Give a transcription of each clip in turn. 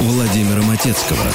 Владимира Матецкого.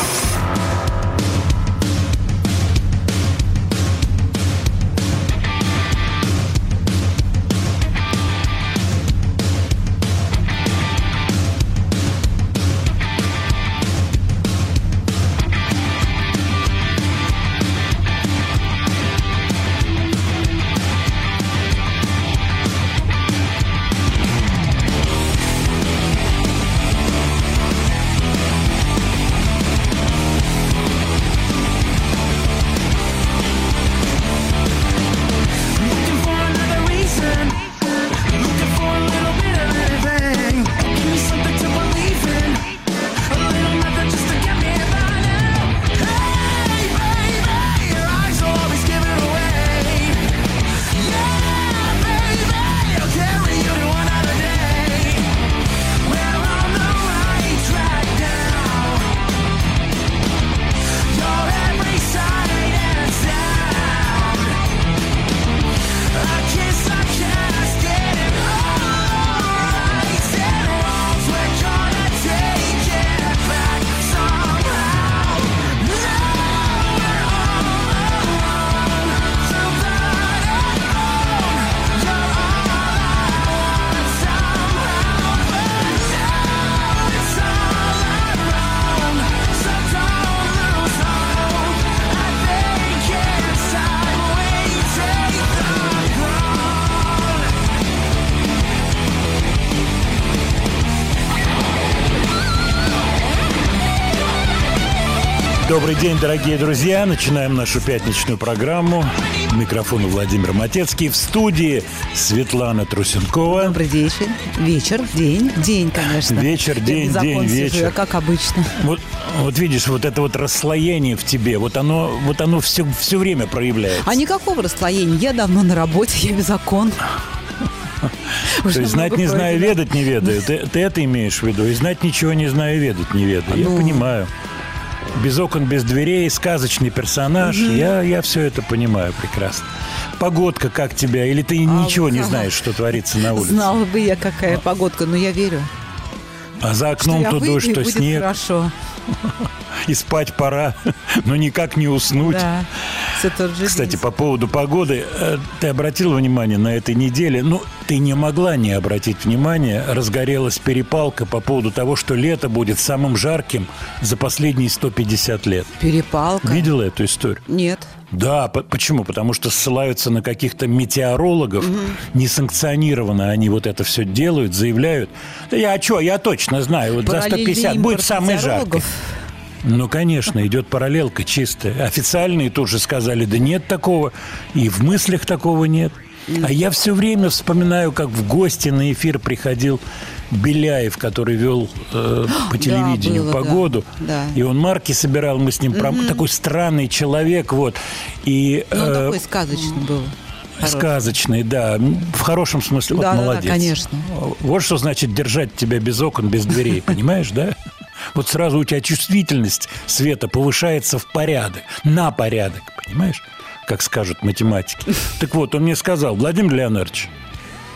Добрый день, дорогие друзья. Начинаем нашу пятничную программу. Микрофон Владимир Матецкий. В студии Светлана Трусенкова. Добрый вечер. Вечер, день, день, конечно. Вечер, Я день, день, сижу, вечер. я как обычно. Вот, вот видишь, вот это вот расслоение в тебе, вот оно, вот оно все, все время проявляется. А никакого расслоения. Я давно на работе, я без окон. То есть знать не знаю, ведать не ведаю. Ты, ты это имеешь в виду? И знать ничего не знаю, ведать не ведаю. Я Ну. понимаю. Без окон, без дверей, сказочный персонаж. Я, я все это понимаю прекрасно. Погодка как тебя? Или ты ничего не ага. знаешь, что творится на улице? Знала бы я, какая погодка, но я верю. А за Что окном я то выйду, дождь, то снег. хорошо. И спать пора, но никак не уснуть. Да, Кстати, по поводу погоды, э, ты обратил внимание на этой неделе? Ну, ты не могла не обратить внимание. Разгорелась перепалка по поводу того, что лето будет самым жарким за последние 150 лет. Перепалка. Видела эту историю? Нет. Да, по- почему? Потому что ссылаются на каких-то метеорологов, несанкционированно они вот это все делают, заявляют. Да я что, я точно знаю, вот за Параллельный 150 будет самый жаркий. Ну, конечно, идет параллелка чистая. Официальные тут же сказали, да нет такого, и в мыслях такого нет. А я все время вспоминаю, как в гости на эфир приходил Беляев, который вел э, по телевидению было, да. погоду. Да. И он марки собирал, мы с ним... про- Такой странный человек, вот. И, Ну, он э, такой сказочный был. Хороший. Сказочный, да. В хорошем смысле. Вот Да, да, да, молодец. конечно. Вот что значит держать тебя без окон, без дверей, понимаешь, да? Вот сразу у тебя чувствительность света повышается в порядок, на порядок, понимаешь? Как скажут математики. Так вот, он мне сказал, Владимир Леонардович,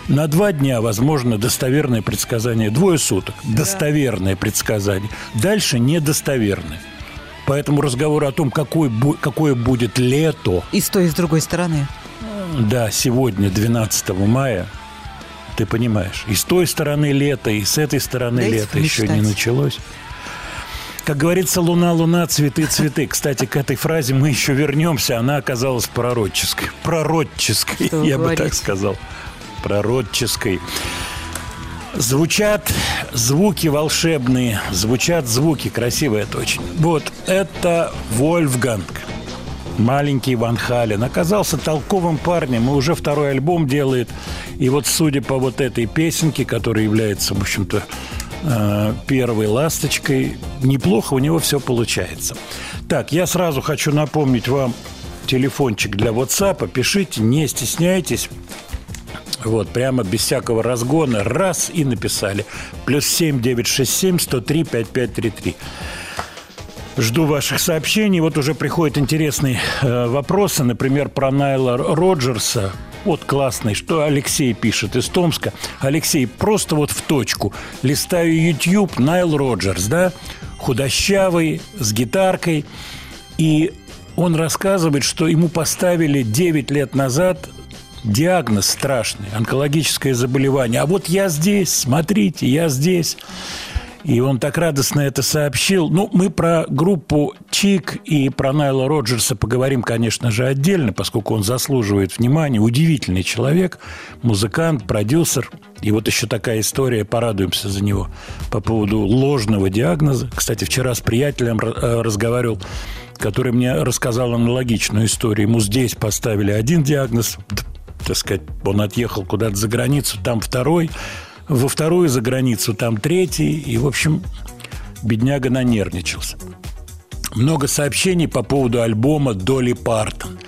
на два дня возможно достоверное предсказание. Двое суток. Достоверное предсказание. Дальше недостоверное. Поэтому разговор о том, какой, какое будет лето, И с той, и с другой стороны. да, сегодня, 12 мая, ты понимаешь, и с той стороны лето, и с этой стороны Дайте лето еще не помечтать. началось. Как говорится, луна, луна, цветы, цветы. Кстати, к этой фразе мы еще вернемся. Она оказалась пророческой. Пророческой, Что я бы так говорите? сказал. Пророческой. Звучат звуки волшебные, звучат звуки красивые, это очень. Вот, это Вольфганг. Маленький Ван Хален оказался толковым парнем и уже второй альбом делает. И вот судя по вот этой песенке, которая является, в общем-то, Э, первой ласточкой. Неплохо у него все получается. Так, я сразу хочу напомнить вам телефончик для WhatsApp. Пишите, не стесняйтесь. Вот, прямо без всякого разгона. Раз и написали. Плюс 7 967 103 5533. Жду ваших сообщений. Вот уже приходят интересные э, вопросы, например, про Найла Роджерса. Вот классный, что Алексей пишет из Томска. Алексей, просто вот в точку. Листаю YouTube, Найл Роджерс, да? худощавый, с гитаркой. И он рассказывает, что ему поставили 9 лет назад диагноз страшный, онкологическое заболевание. А вот я здесь, смотрите, я здесь. И он так радостно это сообщил. Ну, мы про группу Чик и про Найла Роджерса поговорим, конечно же, отдельно, поскольку он заслуживает внимания. Удивительный человек, музыкант, продюсер. И вот еще такая история, порадуемся за него, по поводу ложного диагноза. Кстати, вчера с приятелем э, разговаривал, который мне рассказал аналогичную историю. Ему здесь поставили один диагноз, так сказать, он отъехал куда-то за границу, там второй – во вторую за границу там третий. И, в общем, бедняга нанервничался. Много сообщений по поводу альбома Долли Партон.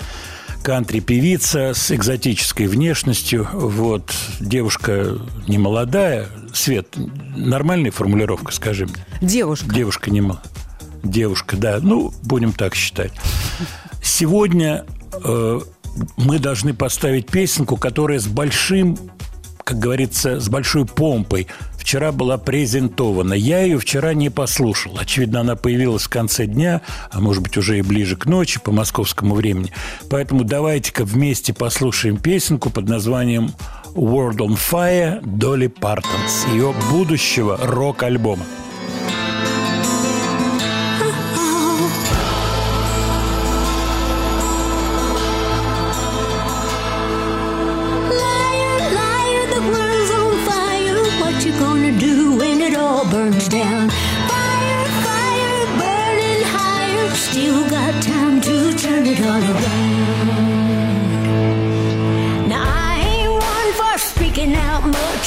Кантри-певица с экзотической внешностью. Вот, девушка не молодая. Свет, нормальная формулировка, скажи мне. Девушка. Девушка не молодая. Девушка, да. Ну, будем так считать. Сегодня э, мы должны поставить песенку, которая с большим как говорится, с большой помпой вчера была презентована. Я ее вчера не послушал. Очевидно, она появилась в конце дня, а может быть, уже и ближе к ночи по московскому времени. Поэтому давайте-ка вместе послушаем песенку под названием «World on Fire» Долли Партон с ее будущего рок-альбома.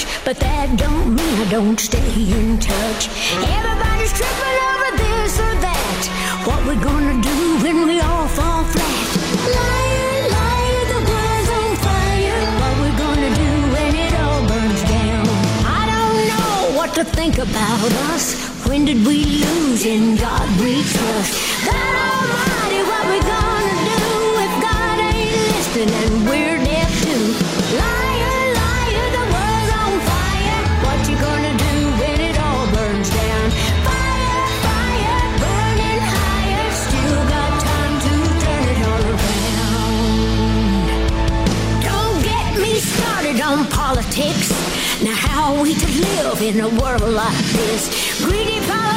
Much, but that don't mean I don't stay in touch. Everybody's tripping over this or that. What we gonna do when we all fall flat? Liar, liar, the world's on fire. What we gonna do when it all burns down? I don't know what to think about us. When did we lose in God we trust? God Almighty, what we gonna do if God ain't listening we're live in a world like this? Greedy politicians,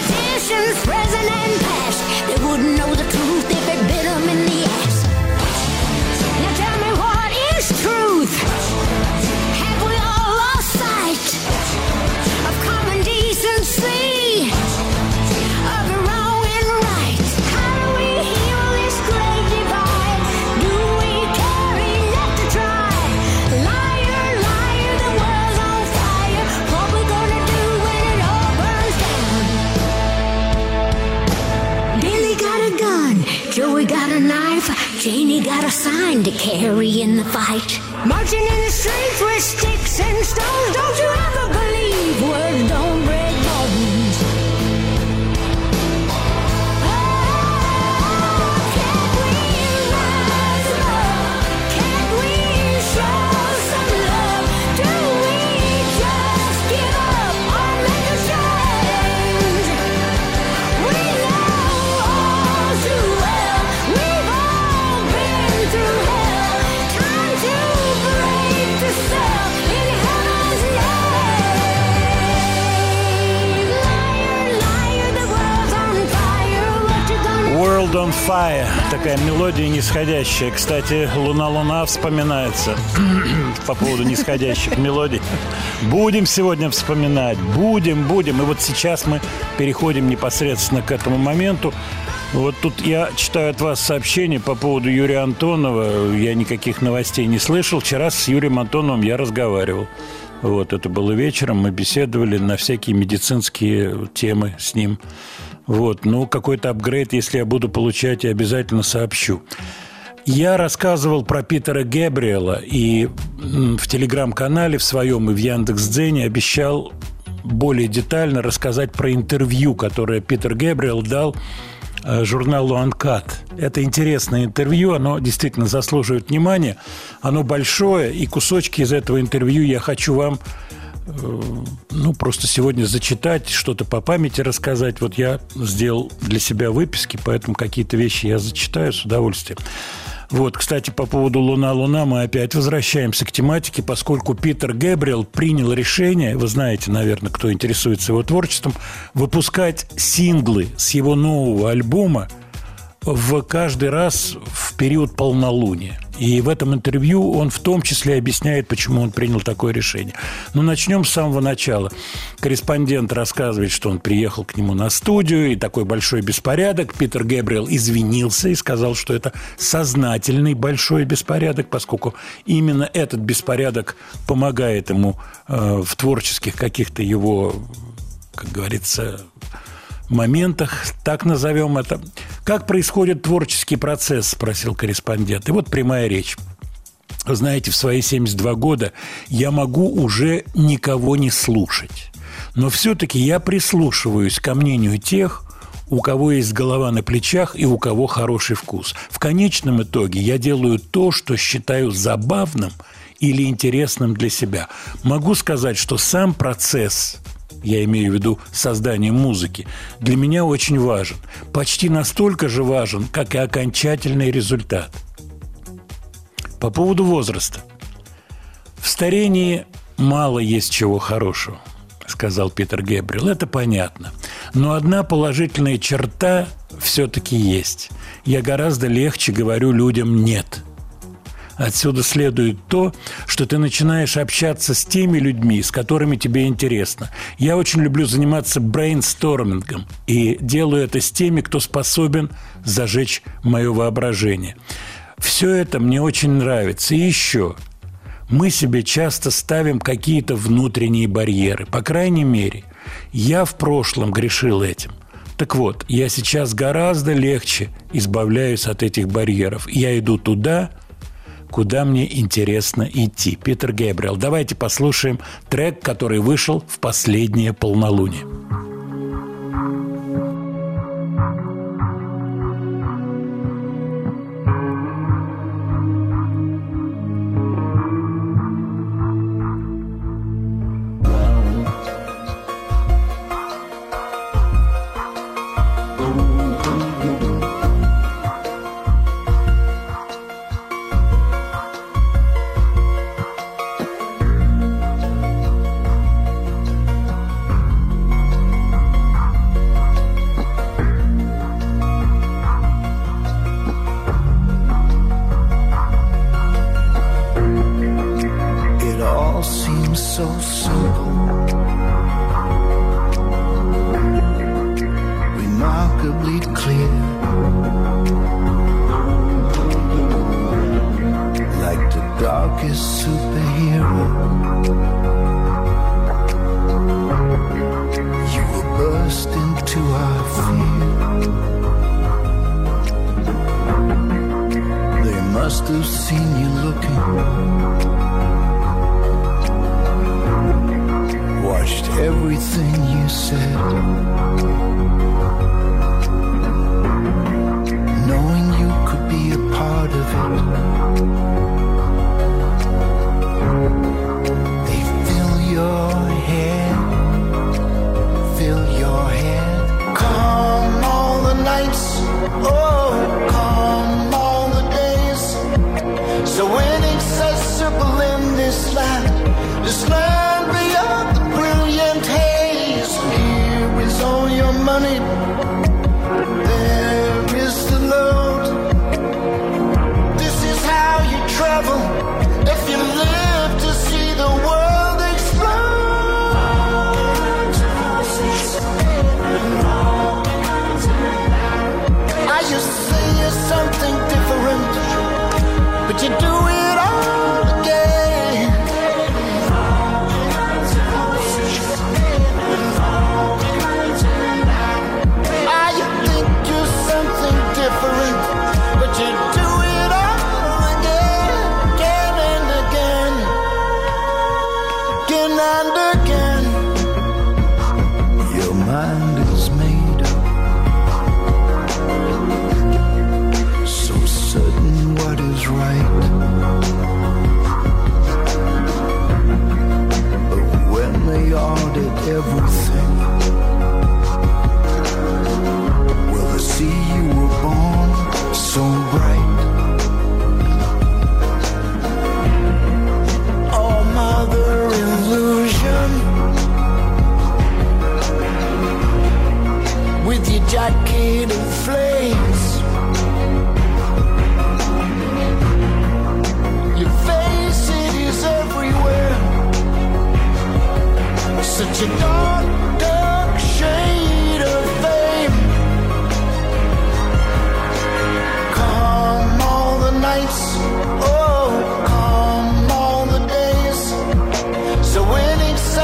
Janie got a sign to carry in the fight. Marching in the streets with sticks and stones. Don't you ever World on Fire. Такая мелодия нисходящая. Кстати, «Луна-луна» вспоминается по поводу нисходящих мелодий. Будем сегодня вспоминать. Будем, будем. И вот сейчас мы переходим непосредственно к этому моменту. Вот тут я читаю от вас сообщение по поводу Юрия Антонова. Я никаких новостей не слышал. Вчера с Юрием Антоновым я разговаривал. Вот, это было вечером. Мы беседовали на всякие медицинские темы с ним. Вот, ну, какой-то апгрейд, если я буду получать, я обязательно сообщу. Я рассказывал про Питера Гэбриэла и в телеграм-канале в своем и в Яндекс.Дзене обещал более детально рассказать про интервью, которое Питер Гэбриэл дал журналу «Анкат». Это интересное интервью, оно действительно заслуживает внимания. Оно большое, и кусочки из этого интервью я хочу вам э, ну, просто сегодня зачитать, что-то по памяти рассказать. Вот я сделал для себя выписки, поэтому какие-то вещи я зачитаю с удовольствием. Вот, кстати, по поводу «Луна-Луна» мы опять возвращаемся к тематике, поскольку Питер Гэбриэл принял решение, вы знаете, наверное, кто интересуется его творчеством, выпускать синглы с его нового альбома в каждый раз в период полнолуния. И в этом интервью он в том числе объясняет, почему он принял такое решение. Но начнем с самого начала. Корреспондент рассказывает, что он приехал к нему на студию, и такой большой беспорядок. Питер Гэбриэл извинился и сказал, что это сознательный большой беспорядок, поскольку именно этот беспорядок помогает ему э, в творческих каких-то его, как говорится, моментах, так назовем это. Как происходит творческий процесс, спросил корреспондент. И вот прямая речь. Знаете, в свои 72 года я могу уже никого не слушать. Но все-таки я прислушиваюсь ко мнению тех, у кого есть голова на плечах и у кого хороший вкус. В конечном итоге я делаю то, что считаю забавным или интересным для себя. Могу сказать, что сам процесс я имею в виду создание музыки, для меня очень важен. Почти настолько же важен, как и окончательный результат. По поводу возраста. В старении мало есть чего хорошего, сказал Питер Гебрил. Это понятно. Но одна положительная черта все-таки есть. Я гораздо легче говорю людям «нет». Отсюда следует то, что ты начинаешь общаться с теми людьми, с которыми тебе интересно. Я очень люблю заниматься брейнстормингом и делаю это с теми, кто способен зажечь мое воображение. Все это мне очень нравится. И еще, мы себе часто ставим какие-то внутренние барьеры. По крайней мере, я в прошлом грешил этим. Так вот, я сейчас гораздо легче избавляюсь от этих барьеров. Я иду туда, куда мне интересно идти. Питер Гэбриэл. Давайте послушаем трек, который вышел в последнее полнолуние.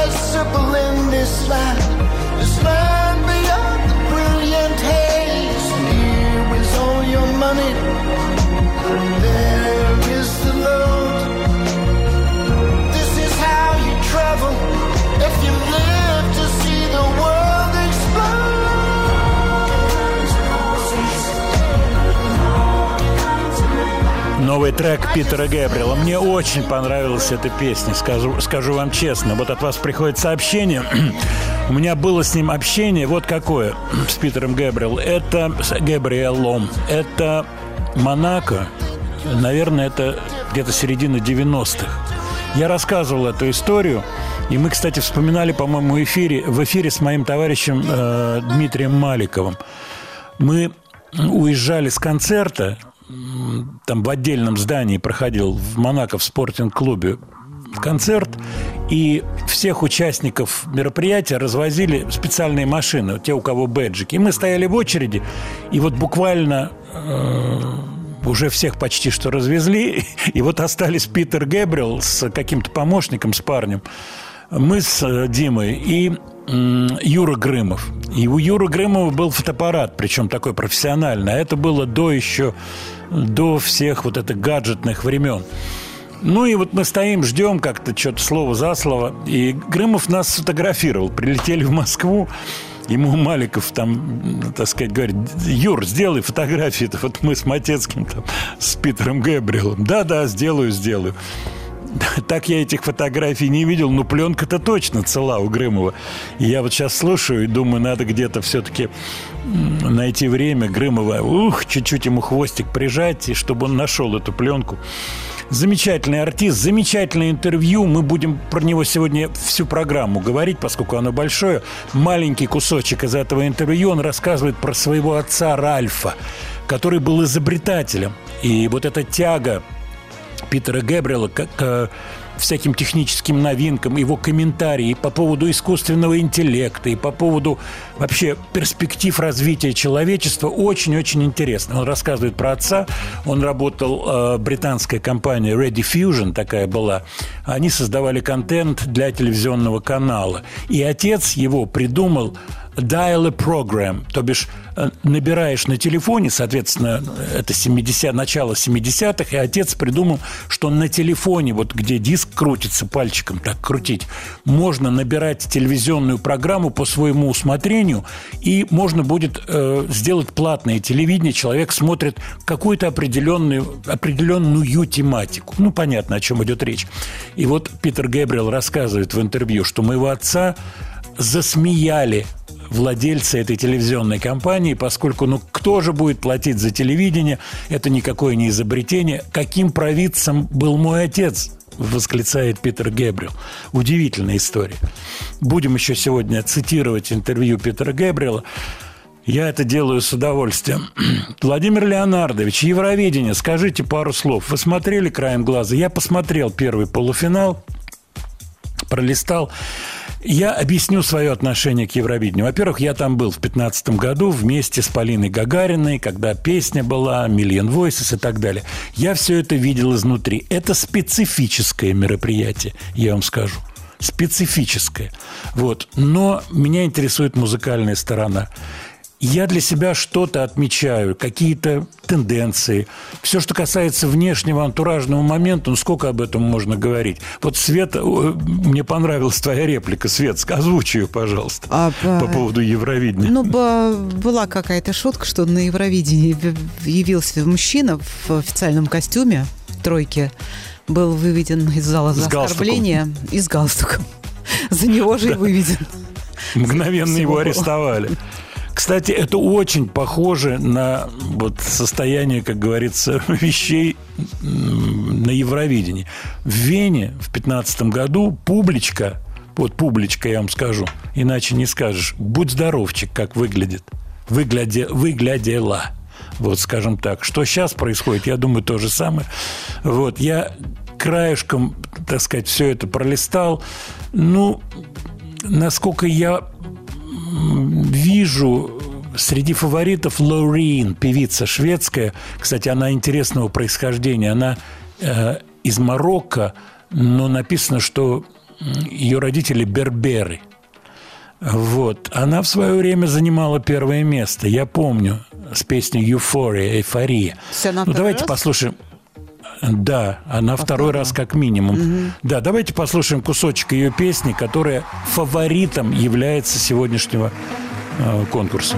Inaccessible in this land, this land beyond the brilliant haze. Here is all your money, Новый трек Питера Гэбриэла. Мне очень понравилась эта песня, скажу, скажу вам честно. Вот от вас приходит сообщение. У меня было с ним общение, вот какое, с Питером Гэбриэл. Это с Гэбриэлом. Это Монако. Наверное, это где-то середина 90-х. Я рассказывал эту историю, и мы, кстати, вспоминали, по-моему, эфире, в эфире с моим товарищем э, Дмитрием Маликовым. Мы уезжали с концерта, там в отдельном здании проходил в Монако в спортинг-клубе концерт, и всех участников мероприятия развозили специальные машины, те, у кого бэджики. И мы стояли в очереди, и вот буквально э, уже всех почти что развезли, и вот остались Питер Гэбриэл с каким-то помощником, с парнем, мы с э, Димой и Юра Грымов. И у Юры Грымова был фотоаппарат, причем такой профессиональный. А это было до еще, до всех вот этих гаджетных времен. Ну и вот мы стоим, ждем как-то что-то слово за слово. И Грымов нас сфотографировал. Прилетели в Москву. Ему Маликов там, так сказать, говорит, Юр, сделай фотографии. Это вот мы с Матецким там, с Питером Гэбриэлом. Да-да, сделаю, сделаю. Так я этих фотографий не видел, но пленка-то точно цела у Грымова. И я вот сейчас слушаю и думаю, надо где-то все-таки найти время Грымова, ух, чуть-чуть ему хвостик прижать, и чтобы он нашел эту пленку. Замечательный артист, замечательное интервью. Мы будем про него сегодня всю программу говорить, поскольку оно большое. Маленький кусочек из этого интервью. Он рассказывает про своего отца Ральфа, который был изобретателем. И вот эта тяга Питера Гэбриэла к, к всяким техническим новинкам, его комментарии по поводу искусственного интеллекта и по поводу вообще перспектив развития человечества очень-очень интересно. Он рассказывает про отца. Он работал, э, британская компания Ready Fusion такая была. Они создавали контент для телевизионного канала. И отец его придумал dial program, то бишь э, набираешь на телефоне, соответственно, это 70, начало 70-х, и отец придумал, что на телефоне, вот где диск крутится, пальчиком так крутить, можно набирать телевизионную программу по своему усмотрению, и можно будет э, сделать платное телевидение, человек смотрит какую-то определенную, определенную тематику. Ну, понятно, о чем идет речь. И вот Питер Гэбриэл рассказывает в интервью, что моего отца засмеяли владельца этой телевизионной компании, поскольку, ну, кто же будет платить за телевидение? Это никакое не изобретение. Каким провидцем был мой отец? восклицает Питер Гэбриэл. Удивительная история. Будем еще сегодня цитировать интервью Питера Гэбриэла. Я это делаю с удовольствием. Владимир Леонардович, Евровидение, скажите пару слов. Вы смотрели краем глаза? Я посмотрел первый полуфинал, пролистал. Я объясню свое отношение к Евровидению. Во-первых, я там был в 2015 году вместе с Полиной Гагариной, когда песня была, Million Voices и так далее. Я все это видел изнутри. Это специфическое мероприятие, я вам скажу. Специфическое. Вот. Но меня интересует музыкальная сторона я для себя что-то отмечаю, какие-то тенденции. Все, что касается внешнего антуражного момента, ну сколько об этом можно говорить? Вот, Свет, э, мне понравилась твоя реплика, Свет, озвучи ее, пожалуйста, А, по ба- поводу Евровидения. Ну, была какая-то шутка, что на Евровидении явился мужчина в официальном костюме в тройке, был выведен из зала за С галстуком. оскорбление и с галстуком. За него же и выведен. Мгновенно его арестовали. Кстати, это очень похоже на вот состояние, как говорится, вещей на Евровидении. В Вене в 15 году публичка, вот публичка, я вам скажу, иначе не скажешь, будь здоровчик, как выглядит, выгляде, выглядела. Вот, скажем так. Что сейчас происходит, я думаю, то же самое. Вот, я краешком, так сказать, все это пролистал. Ну, насколько я вижу среди фаворитов Лорин, певица шведская. Кстати, она интересного происхождения. Она э, из Марокко, но написано, что ее родители берберы. Вот. Она в свое время занимала первое место. Я помню с песней «Euphoria», «Эйфория». есть она ну, давайте раз? послушаем. Да, она второй раз как минимум. Да, давайте послушаем кусочек ее песни, которая фаворитом является сегодняшнего э, конкурса.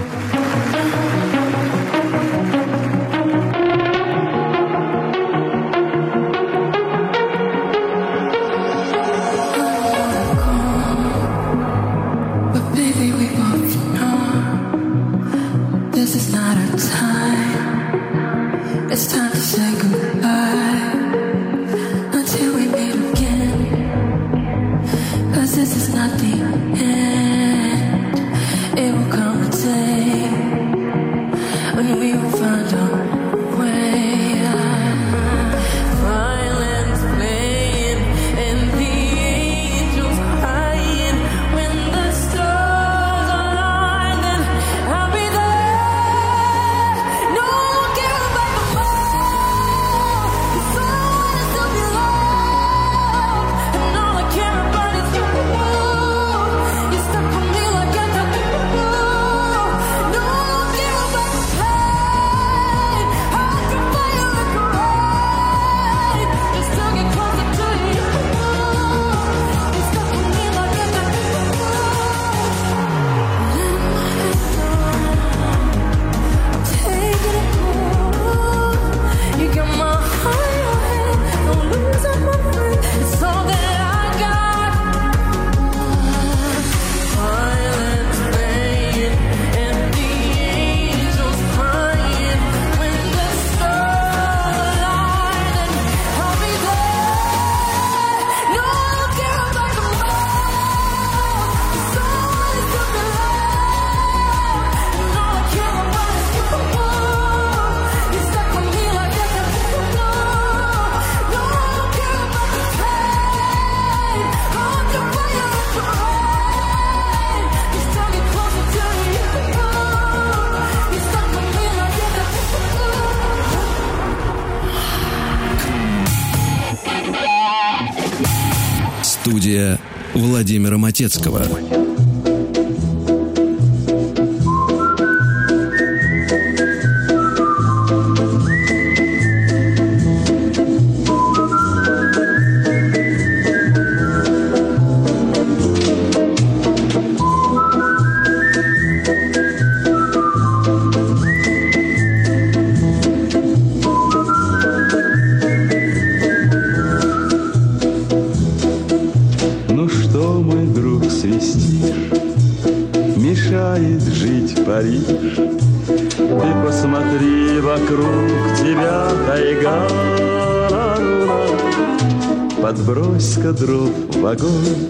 Подбрось-ка дров в огонь.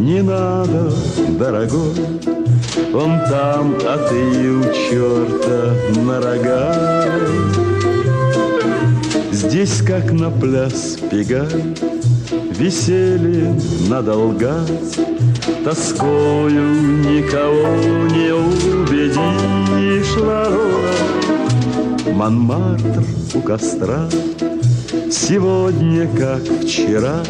Не надо, дорогой, он там, а ты у черта на рога. Здесь, как на пляс пегай, Веселье надолгать, Тоскою никого не убедишь, Ларола. Монмартр у костра, Сегодня, как вчера,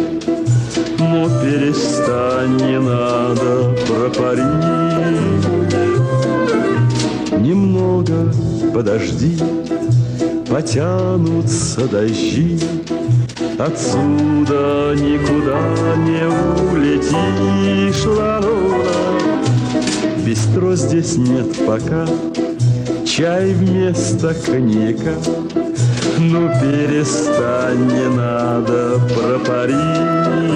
Но перестань, не надо про Париж. Немного подожди, Потянутся дожди, Отсюда никуда не улетишь, Ларола. Бистро здесь нет пока, Чай вместо коньяка. Ну перестань, не надо, пропари.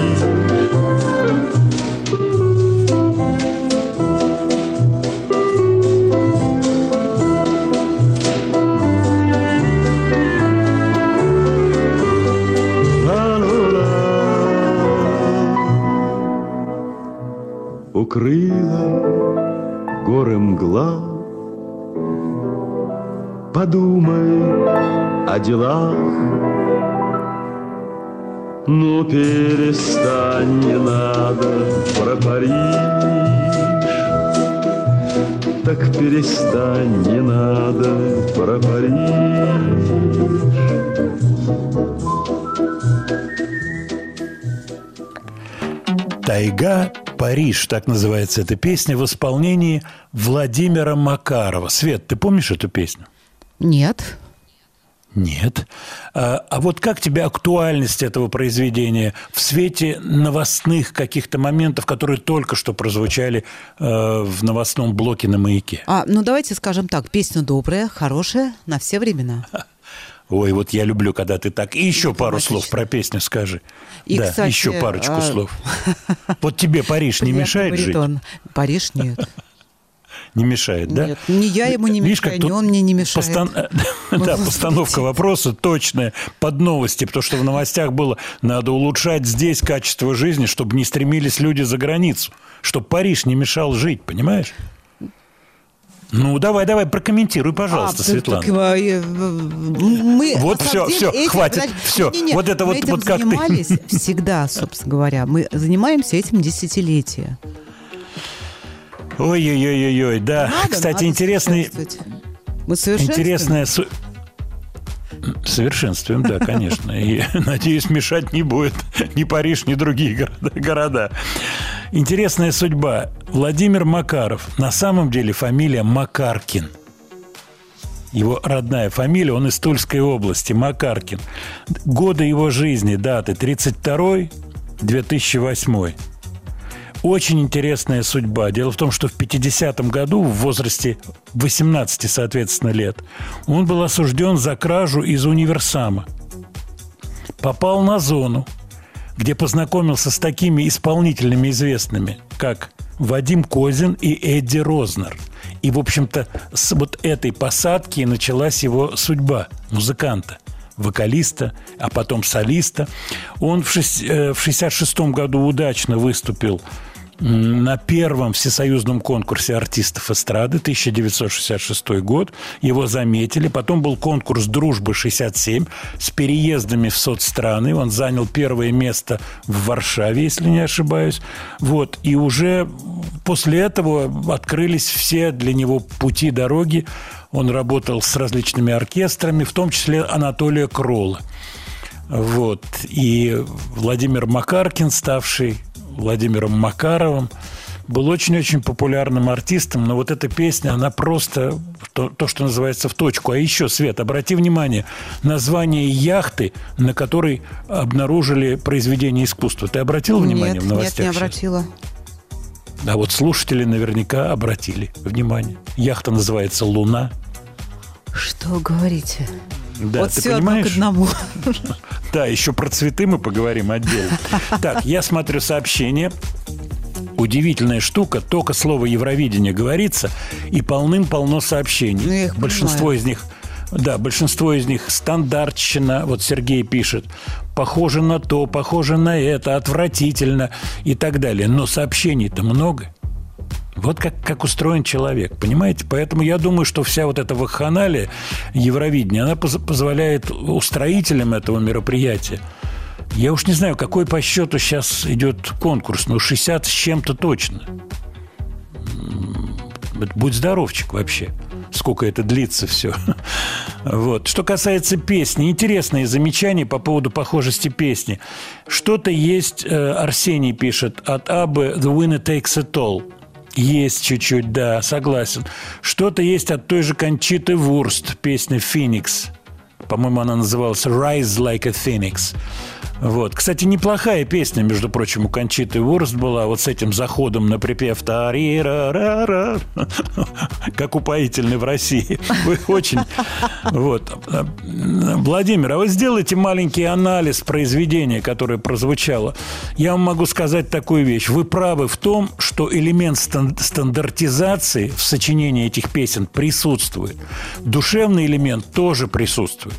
укрыла горы мгла. Подумай, о делах. Ну перестань, не надо про Париж. Так перестань, не надо про Париж. «Тайга, Париж», так называется эта песня, в исполнении Владимира Макарова. Свет, ты помнишь эту песню? Нет. Нет. А, а вот как тебе актуальность этого произведения в свете новостных каких-то моментов, которые только что прозвучали э, в новостном блоке на «Маяке»? А, ну, давайте скажем так. Песня добрая, хорошая, на все времена. Ой, вот я люблю, когда ты так. И еще пару Дипломатично. слов про песню скажи. И, да, кстати, еще парочку а, слов. Вот тебе Париж не мешает жить? Париж нет. Не мешает, да? Нет, ни я ему не Видишь, мешаю, ни он мне не мешает. постан- Да, постановка вопроса точная под новости, потому что в новостях было, надо улучшать здесь качество жизни, чтобы не стремились люди за границу, чтобы Париж не мешал жить, понимаешь? Ну, давай, давай, прокомментируй, пожалуйста, А, Светлана. так, э, мы Вот самом деле всё, этим- хватит, подожди, всё. не-не-не, Вот это мы вот- этим вот как ты. занимались всегда, собственно говоря. Мы занимаемся этим десятилетия. Ой-ой-ой-ой, да. Надо, Кстати, надо интересный. Мы интересная... Совершенствуем, да, конечно. И, надеюсь, мешать не будет ни Париж, ни другие города. Интересная судьба. Владимир Макаров. На самом деле фамилия Макаркин. Его родная фамилия, он из Тульской области, Макаркин. Годы его жизни, даты 32 2008 очень интересная судьба. Дело в том, что в 50-м году, в возрасте 18, соответственно, лет, он был осужден за кражу из универсама. Попал на зону, где познакомился с такими исполнителями известными, как Вадим Козин и Эдди Рознер. И, в общем-то, с вот этой посадки началась его судьба музыканта вокалиста, а потом солиста. Он в, шесть- э, в 66 году удачно выступил на первом всесоюзном конкурсе артистов эстрады 1966 год. Его заметили. Потом был конкурс «Дружба-67» с переездами в соцстраны. Он занял первое место в Варшаве, если не ошибаюсь. Вот. И уже после этого открылись все для него пути, дороги. Он работал с различными оркестрами, в том числе Анатолия Кролла. Вот. И Владимир Макаркин, ставший Владимиром Макаровым, был очень-очень популярным артистом, но вот эта песня, она просто то, то, что называется в точку. А еще, Свет, обрати внимание, название яхты, на которой обнаружили произведение искусства. Ты обратил внимание нет, в новостях? нет, не сейчас? обратила. Да, вот слушатели наверняка обратили внимание. Яхта называется «Луна». Что говорите? Да, вот ты все понимаешь? одно к одному. Да, еще про цветы мы поговорим отдельно. Так, я смотрю сообщение. Удивительная штука, только слово Евровидение говорится, и полным-полно сообщений. Ну, большинство понимаю. из них, да, большинство из них стандартщина. Вот Сергей пишет, похоже на то, похоже на это, отвратительно и так далее. Но сообщений-то много. Вот как, как устроен человек, понимаете? Поэтому я думаю, что вся вот эта вакханалия Евровидения, она поз- позволяет устроителям этого мероприятия я уж не знаю, какой по счету сейчас идет конкурс, но 60 с чем-то точно. Будь здоровчик вообще. Сколько это длится все. Вот. Что касается песни, интересные замечания по поводу похожести песни. Что-то есть, э, Арсений пишет, от Абы «The winner takes it all». Есть чуть-чуть, да, согласен. Что-то есть от той же Кончиты Вурст, песня «Феникс». По-моему, она называлась «Rise like a Phoenix». Вот. Кстати, неплохая песня, между прочим, у Кончиты Вурст была вот с этим заходом на припев «Тари-ра-ра-ра», как упоительный в России. Вы очень... Вот. Владимир, а вы сделайте маленький анализ произведения, которое прозвучало. Я вам могу сказать такую вещь. Вы правы в том, что элемент стан- стандартизации в сочинении этих песен присутствует. Душевный элемент тоже присутствует.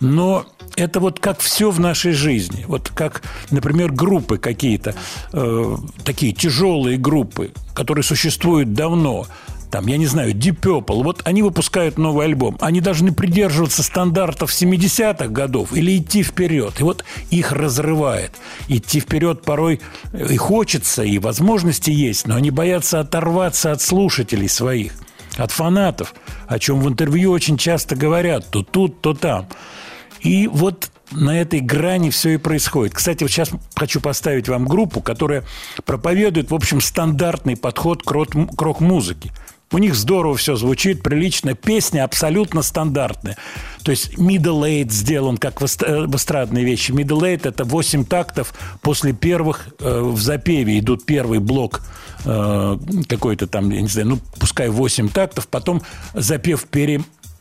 Но это вот как все в нашей жизни. Вот как, например, группы какие-то, э, такие тяжелые группы, которые существуют давно, там, я не знаю, Deep Purple, вот они выпускают новый альбом. Они должны придерживаться стандартов 70-х годов или идти вперед. И вот их разрывает. Идти вперед порой и хочется, и возможности есть, но они боятся оторваться от слушателей своих, от фанатов, о чем в интервью очень часто говорят, то тут, то там. И вот на этой грани все и происходит. Кстати, вот сейчас хочу поставить вам группу, которая проповедует, в общем, стандартный подход к рок- к рок-музыке. У них здорово все звучит, прилично. Песня абсолютно стандартная. То есть middle eight сделан как в э, в эстрадной вещи. Middle eight – это 8 тактов после первых э, в запеве. Идут первый блок э, какой-то там, я не знаю, ну, пускай 8 тактов. Потом запев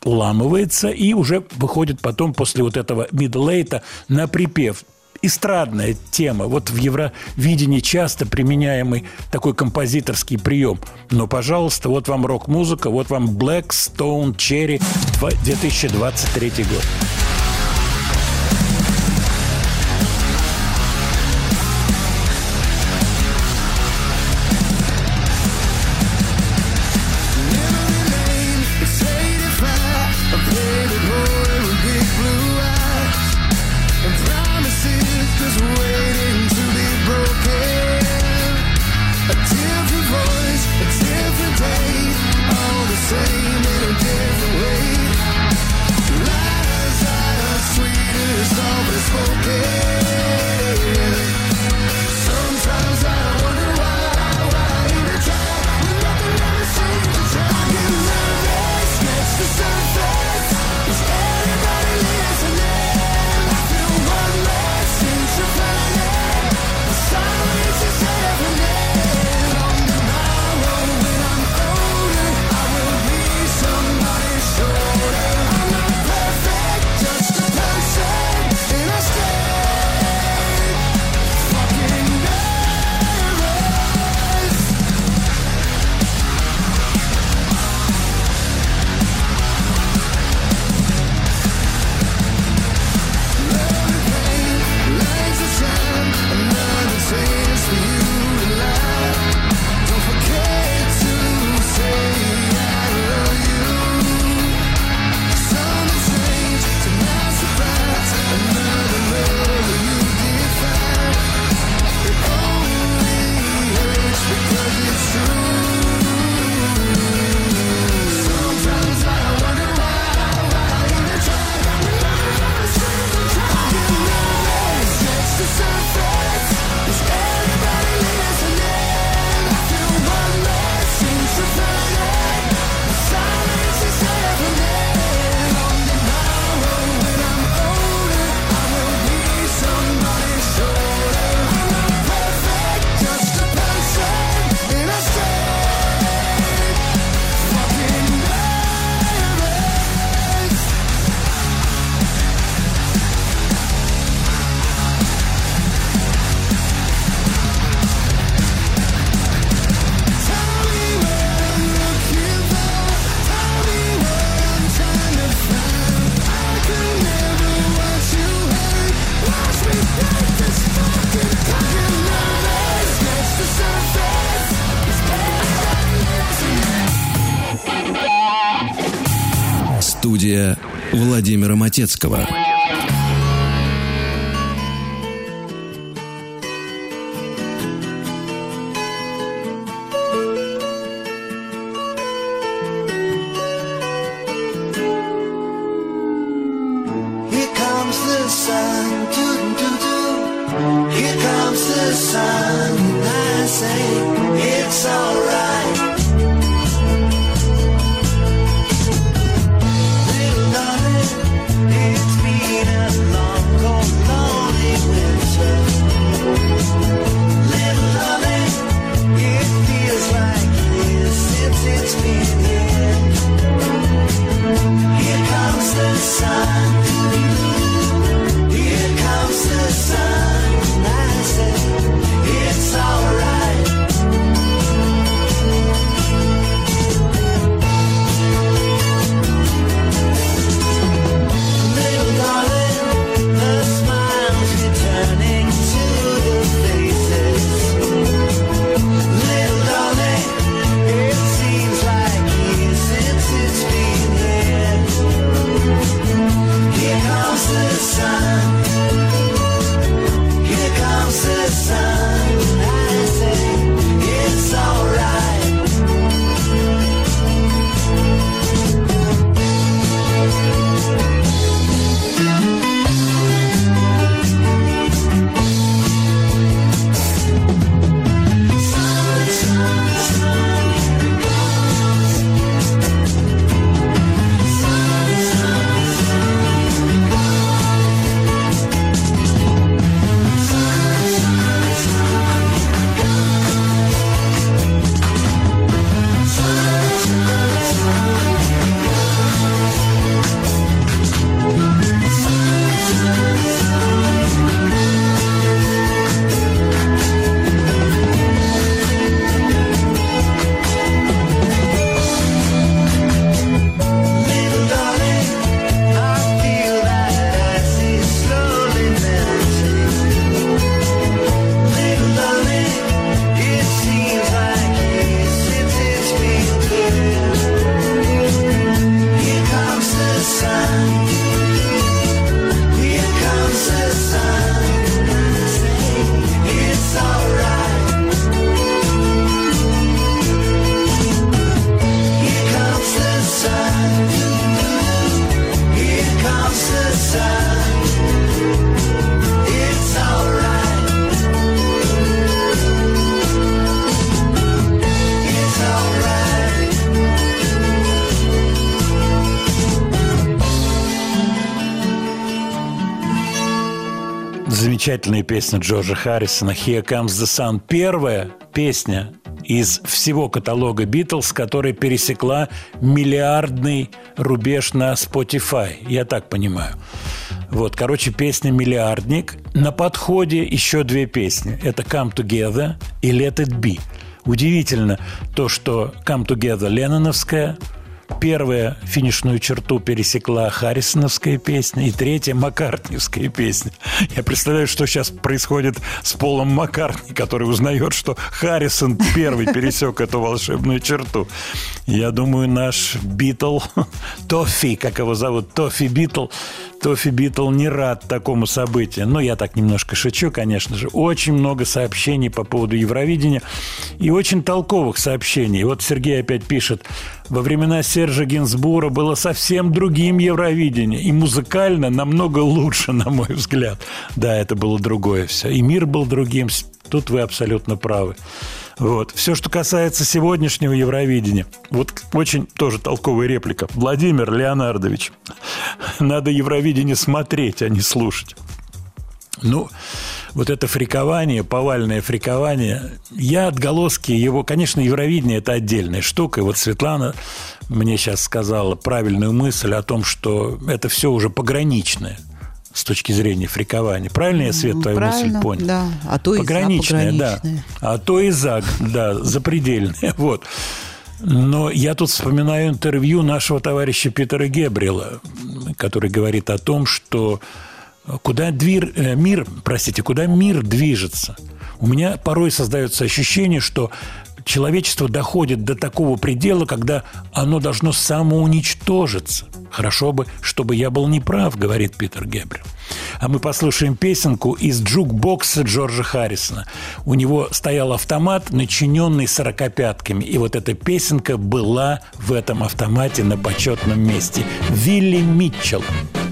переламывается и уже выходит потом после вот этого eight на припев эстрадная тема. Вот в Евровидении часто применяемый такой композиторский прием. Но, пожалуйста, вот вам рок-музыка, вот вам Black Stone Cherry 2023 год. Владимира Матецкого. Замечательная песня Джорджа Харрисона «Here Comes the Sun». Первая песня из всего каталога «Битлз», которая пересекла миллиардный рубеж на Spotify. Я так понимаю. Вот, короче, песня «Миллиардник». На подходе еще две песни. Это «Come Together» и «Let It Be». Удивительно то, что «Come Together» Ленноновская, Первая финишную черту пересекла Харрисоновская песня, и третья Маккартниевская песня. Я представляю, что сейчас происходит с Полом Маккартни, который узнает, что Харрисон первый пересек эту волшебную черту. Я думаю, наш Битл, Тоффи, как его зовут, Тоффи Битл, Тоффи Битл не рад такому событию. Но я так немножко шучу, конечно же. Очень много сообщений по поводу Евровидения и очень толковых сообщений. Вот Сергей опять пишет, во времена Сержа Генсбура было совсем другим Евровидение. И музыкально намного лучше, на мой взгляд. Да, это было другое все. И мир был другим. Тут вы абсолютно правы. Вот. Все, что касается сегодняшнего Евровидения. Вот очень тоже толковая реплика. Владимир Леонардович, надо Евровидение смотреть, а не слушать. Ну, вот это фрикование, повальное фрикование, я отголоски его, конечно, Евровидение – это отдельная штука. И вот Светлана мне сейчас сказала правильную мысль о том, что это все уже пограничное с точки зрения фрикования. Правильно я, Свет, твою Правильно, мысль понял? да. А то и за пограничное, да. пограничное. А то и за, да, запредельное. Вот. Но я тут вспоминаю интервью нашего товарища Питера Гебрила, который говорит о том, что куда двир, э, мир, простите, куда мир движется. У меня порой создается ощущение, что человечество доходит до такого предела, когда оно должно самоуничтожиться. Хорошо бы, чтобы я был неправ, говорит Питер Гебрил. А мы послушаем песенку из джукбокса Джорджа Харрисона. У него стоял автомат, начиненный сорокопятками. И вот эта песенка была в этом автомате на почетном месте. Вилли Митчелл. Put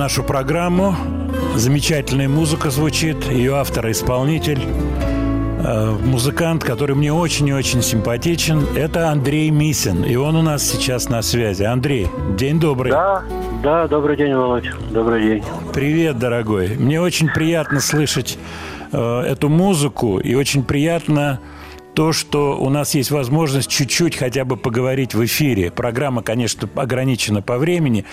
нашу программу. Замечательная музыка звучит. Ее автор и исполнитель. э, Музыкант, который мне очень и очень симпатичен, это Андрей Мисин. И он у нас сейчас на связи. Андрей, день добрый. Да, да, добрый день, Володь. Добрый день. Привет, дорогой. Мне очень приятно слышать э, эту музыку и очень приятно то, что у нас есть возможность чуть-чуть хотя бы поговорить в эфире. Программа, конечно, ограничена по времени.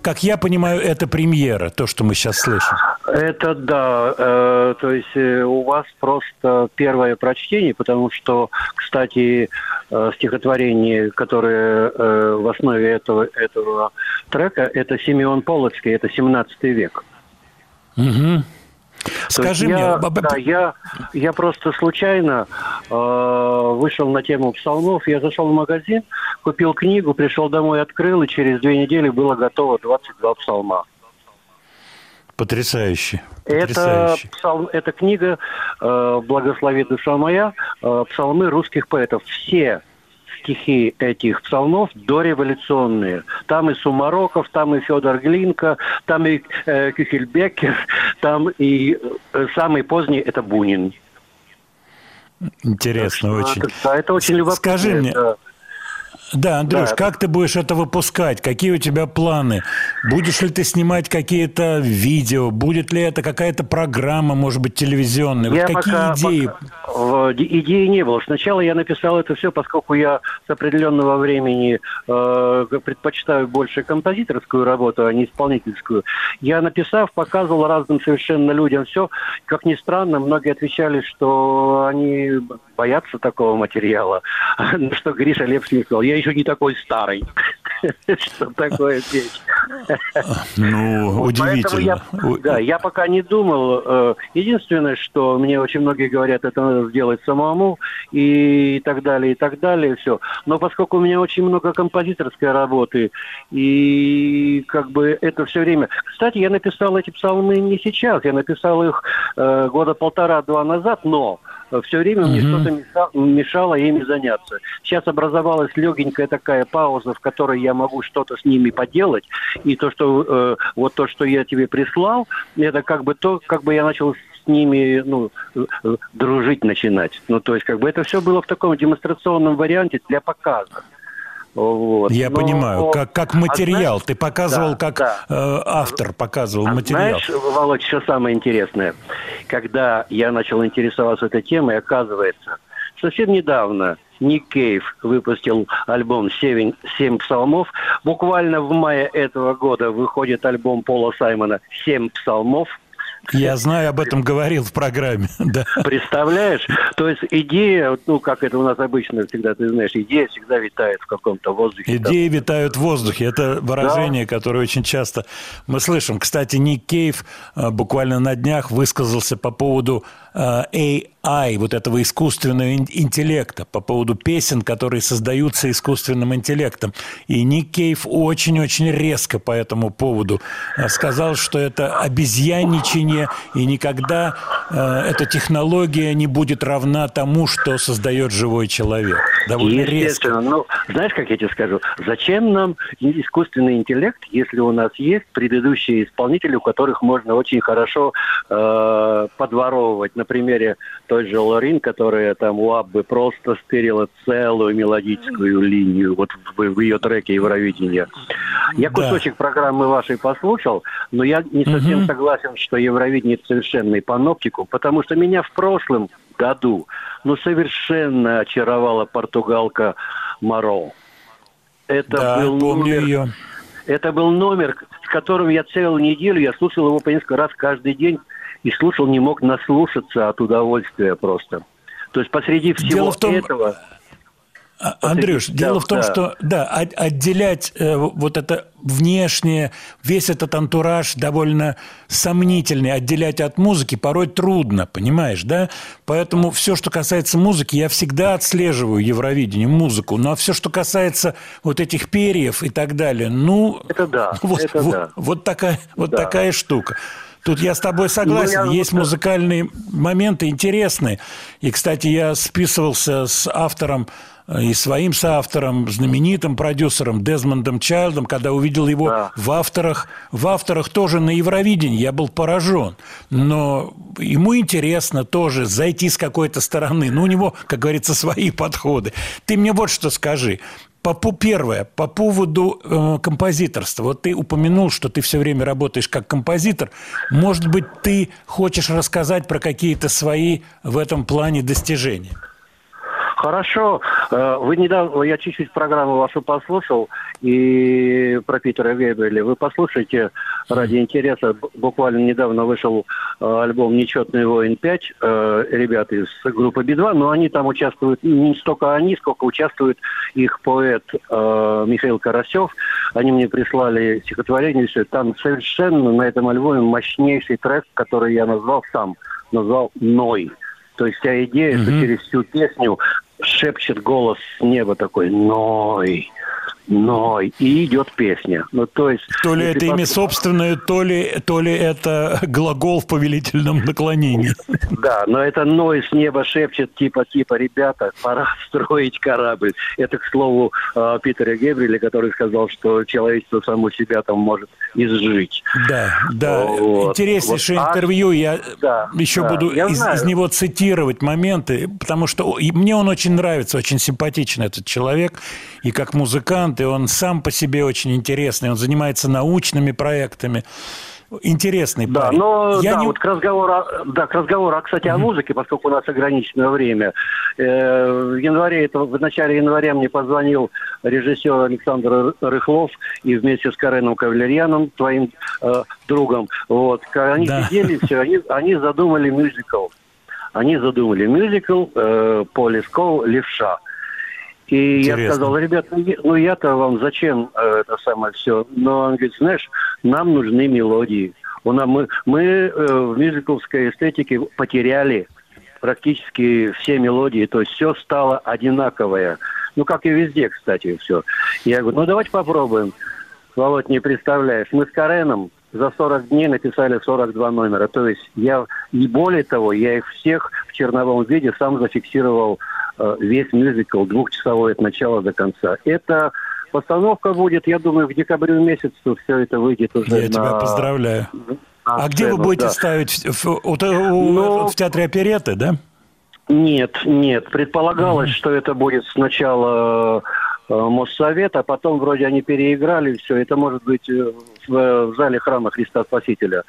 Как я понимаю, это премьера, то, что мы сейчас слышим. Это да, э, то есть э, у вас просто первое прочтение, потому что, кстати, э, стихотворение, которое э, в основе этого, этого трека, это Симеон Полоцкий, это 17 век. Мгм. Скажи мне, я, да, я, я просто случайно э, вышел на тему псалмов. Я зашел в магазин, купил книгу, пришел домой, открыл, и через две недели было готово 22 псалма. потрясающе. Это, Потрясающе. псалм, эта книга э, «Благослови душа моя», э, псалмы русских поэтов. Все стихи этих псалмов дореволюционные. Там и Сумароков, там и Федор Глинка, там и э, Кюхельбекер, там и э, самый поздний – это Бунин. Интересно Так очень. Да, это очень любопытно. Скажи мне, Это- Да, Андрюш, Да. как ты будешь это выпускать? Какие у тебя планы? Будешь ли ты снимать какие-то видео? Будет ли это какая-то программа, может быть, телевизионная? Вот какие пока- идеи? пока- идеи не было. Сначала я написал это все, поскольку я с определенного времени э, предпочитаю больше композиторскую работу, а не исполнительскую. Я написав, показывал разным совершенно людям все. Как ни странно, многие отвечали, что они боятся такого материала. Что Гриша Лепский сказал, я еще не такой старый, что такое петь. Ну, удивительно. Да, я пока не думал. Э, Единственное, что мне очень многие говорят, это надо сделать самому и так далее, и так далее, все. Но поскольку у меня очень много композиторской работы, и как бы это все время... Кстати, я написал эти псалмы не сейчас, я написал их э, года полтора-два назад, но все время мне что-то меша- мешало ими заняться. Сейчас образовалась легенькая такая пауза, в которой я могу что-то с ними поделать. И то, что э, вот то, что я тебе прислал, это как бы то, как бы я начал с ними ну, э, э, дружить начинать. Ну, то есть, как бы это все было в таком демонстрационном варианте для показа. Вот. Я Но- понимаю, как, как А материал. знаешь- Ты показывал, Да, как да. э, автор показывал А материал. Знаешь, Володь, что самое интересное? Когда я начал интересоваться этой темой, оказывается, совсем недавно Ник Кейв выпустил альбом «Семь, «Семь псалмов». Буквально в мае этого года выходит альбом Пола Саймона «Семь псалмов». Я знаю, об этом говорил в программе. Да. Представляешь? То есть идея, ну, как это у нас обычно всегда, ты знаешь, идея всегда витает в каком-то воздухе. Там. Идеи витают в воздухе. Это выражение, которое очень часто мы слышим. Кстати, Ник Кейв э, буквально на днях высказался по поводу AI, вот этого искусственного ин- интеллекта, по поводу песен, которые создаются искусственным интеллектом. И Ник Кейв очень-очень резко по этому поводу э, сказал, что это обезьянничание, и никогда э, эта технология не будет равна тому, что создает живой человек. Довольно резко. Естественно. Ну, знаешь, как я тебе скажу? Зачем нам искусственный интеллект, если у нас есть предыдущие исполнители, у которых можно очень хорошо э, подворовывать? На примере той же Лорин, которая там у Аббы просто стырила целую мелодическую линию вот в, в ее треке Евровидения. Я Да. кусочек программы вашей послушал, но я не совсем Мгм. согласен, что Евровидение это совершенный паноптикум, потому что меня в прошлом году ну совершенно очаровала португалка Маро. Это Да, был помню номер, ее. это был номер, с которым я целую неделю, я слушал его по несколько раз каждый день и слушал, не мог наслушаться от удовольствия просто. То есть посреди всего Дело в том- этого... А, Андрюш, Да, дело в том, да. что да, от- отделять э, вот это внешнее, весь этот антураж довольно сомнительный, отделять от музыки порой трудно, понимаешь, да? Поэтому все, что касается музыки, я всегда отслеживаю Евровидение, музыку. Ну а все, что касается вот этих перьев и так далее, ну Это да, вот, это вот, да. вот такая вот Да. такая штука. Тут я с тобой согласен. Ну, я- Есть музыкальные моменты интересные. И, кстати, я списывался с автором э, и своим соавтором, знаменитым продюсером Дезмондом Чайлдом, когда увидел его Да. в авторах, в авторах тоже на Евровидении. Я был поражен. Но ему интересно тоже зайти с какой-то стороны. Ну, у него, как говорится, свои подходы. Ты мне вот что скажи. По, по- первое, по поводу э, композиторства. Вот ты упомянул, что ты все время работаешь как композитор. Может быть, ты хочешь рассказать про какие-то свои в этом плане достижения? Хорошо. Э, Вы недавно, я чуть-чуть программу вашу послушал, и про Питера Гейбеля. Вы послушайте ради интереса. Буквально недавно вышел э, альбом «Нечетный воин 5», э, ребята из группы Би-2, но они там участвуют, не столько они, сколько участвует их поэт Михаил Карасев. Они мне прислали стихотворение, все. Там совершенно на этом альбоме мощнейший трек, который я назвал сам, назвал «Ной». То есть вся идея, что через всю песню шепчет голос с неба такой «Ной, ной», и идет песня. Ну, то есть... То ли это имя собственное, то ли, то ли это глагол в повелительном наклонении. Да, но это ной с неба шепчет, типа, типа, ребята, пора строить корабль. Это, к слову, э, Питера Гебриля, который сказал, что человечество само себя там может изжить. Да, да. Вот. Интереснейшее Вот. А- интервью. Я Да, еще да, буду я из, знаю. из него цитировать моменты, потому что мне он очень нравится, очень симпатичный этот человек. И как музыкант, и он сам по себе очень интересный. Он занимается научными проектами. Интересный Да, парень. но Я да, не- вот к разговору, да, к разговору, а, кстати, о музыке, поскольку у нас ограниченное время. Э, в январе, этого, в начале января мне позвонил режиссер Александр Рыхлов и вместе с Кареном Кавалерьяном, твоим э, другом, вот, они Да. сидели, все, они, они задумали мюзикл. Они задумали мюзикл э, по Лескову «Левша». И я Интересно. сказал, ребят, ну, я- ну я-то вам зачем э, это самое все? Но он говорит, знаешь, нам нужны мелодии. У нас, мы мы э, в мюзикловской эстетике потеряли практически все мелодии, то есть все стало одинаковое. Ну, как и везде, кстати, все. Я говорю, ну давайте попробуем. Володь, не представляешь, мы с Кареном за 40 дней написали 42 номера. То есть я, и более того, я их всех в черновом виде сам зафиксировал весь мюзикл, двухчасовой от начала до конца. Это постановка будет, я думаю, в декабре месяце все это выйдет уже Я на... тебя поздравляю. на А где вы будете да. ставить? В, у- у- Ну, в театре опереты, да? Нет, нет. Предполагалось, что это будет сначала э, Моссовет, а потом вроде они переиграли все. Это может быть э, в, в зале храма Христа Спасителя.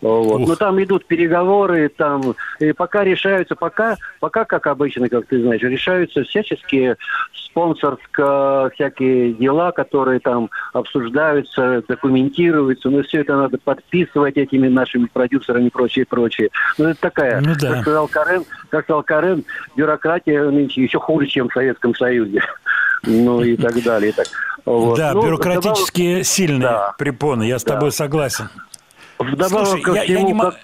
Вот. Ух. Но там идут переговоры, там и пока решаются, пока, пока, как обычно, как ты знаешь, решаются всяческие спонсорско всякие дела, которые там обсуждаются, документируются. Но все это надо подписывать этими нашими продюсерами и прочее, прочее. Ну, это такая, Ну да. как сказал Карен, как сказал Карен, бюрократия нынче еще хуже, чем в Советском Союзе. Ну и так далее. и так. Вот. Да, Ну, бюрократические сильные Да. препоны, я с Да. тобой согласен. Вдобавок Слушай, ко я, я всему, не как-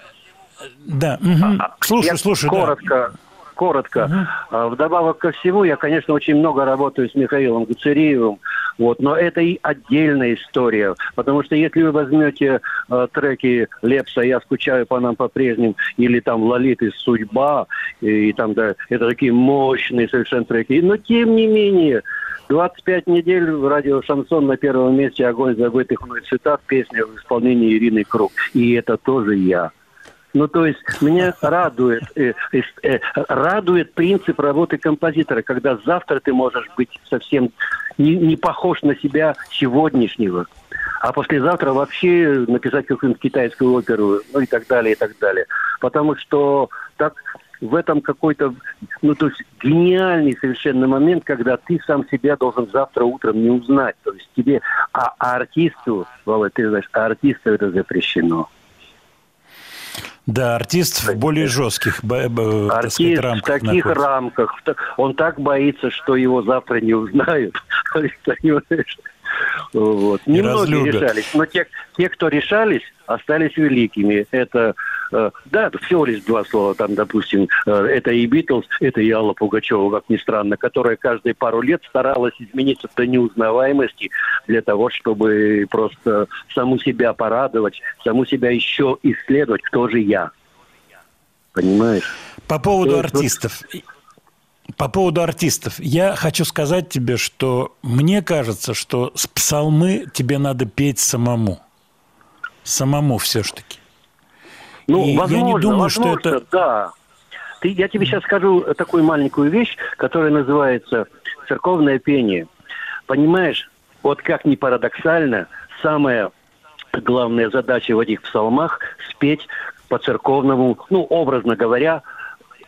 Да, мгм. слушай, Я слушай, да. коротко, коротко. А, Вдобавок ко всему, я, конечно, очень много работаю с Михаилом Гуцериевым, вот, но это и отдельная история, потому что если вы возьмете э, треки Лепса «Я скучаю по нам по-прежнему» или там «Лолиты. Судьба», и, там, да, это такие мощные совершенно треки, но тем не менее, 25 недель в радио «Шансон» на первом месте «Огонь забытых мной цитат», песня в исполнении Ирины Круг. И это тоже я. Ну, то есть меня радует, э, э, э, радует принцип работы композитора, когда завтра ты можешь быть совсем не, не похож на себя сегодняшнего, а послезавтра вообще написать какую-нибудь китайскую оперу, ну и так далее, и так далее. Потому что так в этом какой-то, ну, то есть гениальный совершенно момент, когда ты сам себя должен завтра утром не узнать. То есть тебе, а, а артисту, Володь, ты знаешь, а артисту это запрещено. Да, артист в более жестких так сказать, Артист в рамках таких находится. рамках, он так боится, что его завтра не узнают. Вот. Не Немногие разлюбят. решались, но те, те, кто решались, остались великими. Это, э, да, всего лишь два слова, там, допустим, э, это и Битлз, это и Алла Пугачева, как ни странно, которая каждые пару лет старалась измениться до неузнаваемости для того, чтобы просто саму себя порадовать, саму себя еще исследовать, кто же я. Понимаешь? По поводу артистов. По поводу артистов. Я хочу сказать тебе, что мне кажется, что с псалмы тебе надо петь самому. Самому все-таки. Ну, И я возможно, не думаю, что возможно, это- да. Ты, я тебе сейчас скажу такую маленькую вещь, которая называется церковное пение. Понимаешь, вот как ни парадоксально, самая главная задача в этих псалмах спеть по церковному, ну, образно говоря,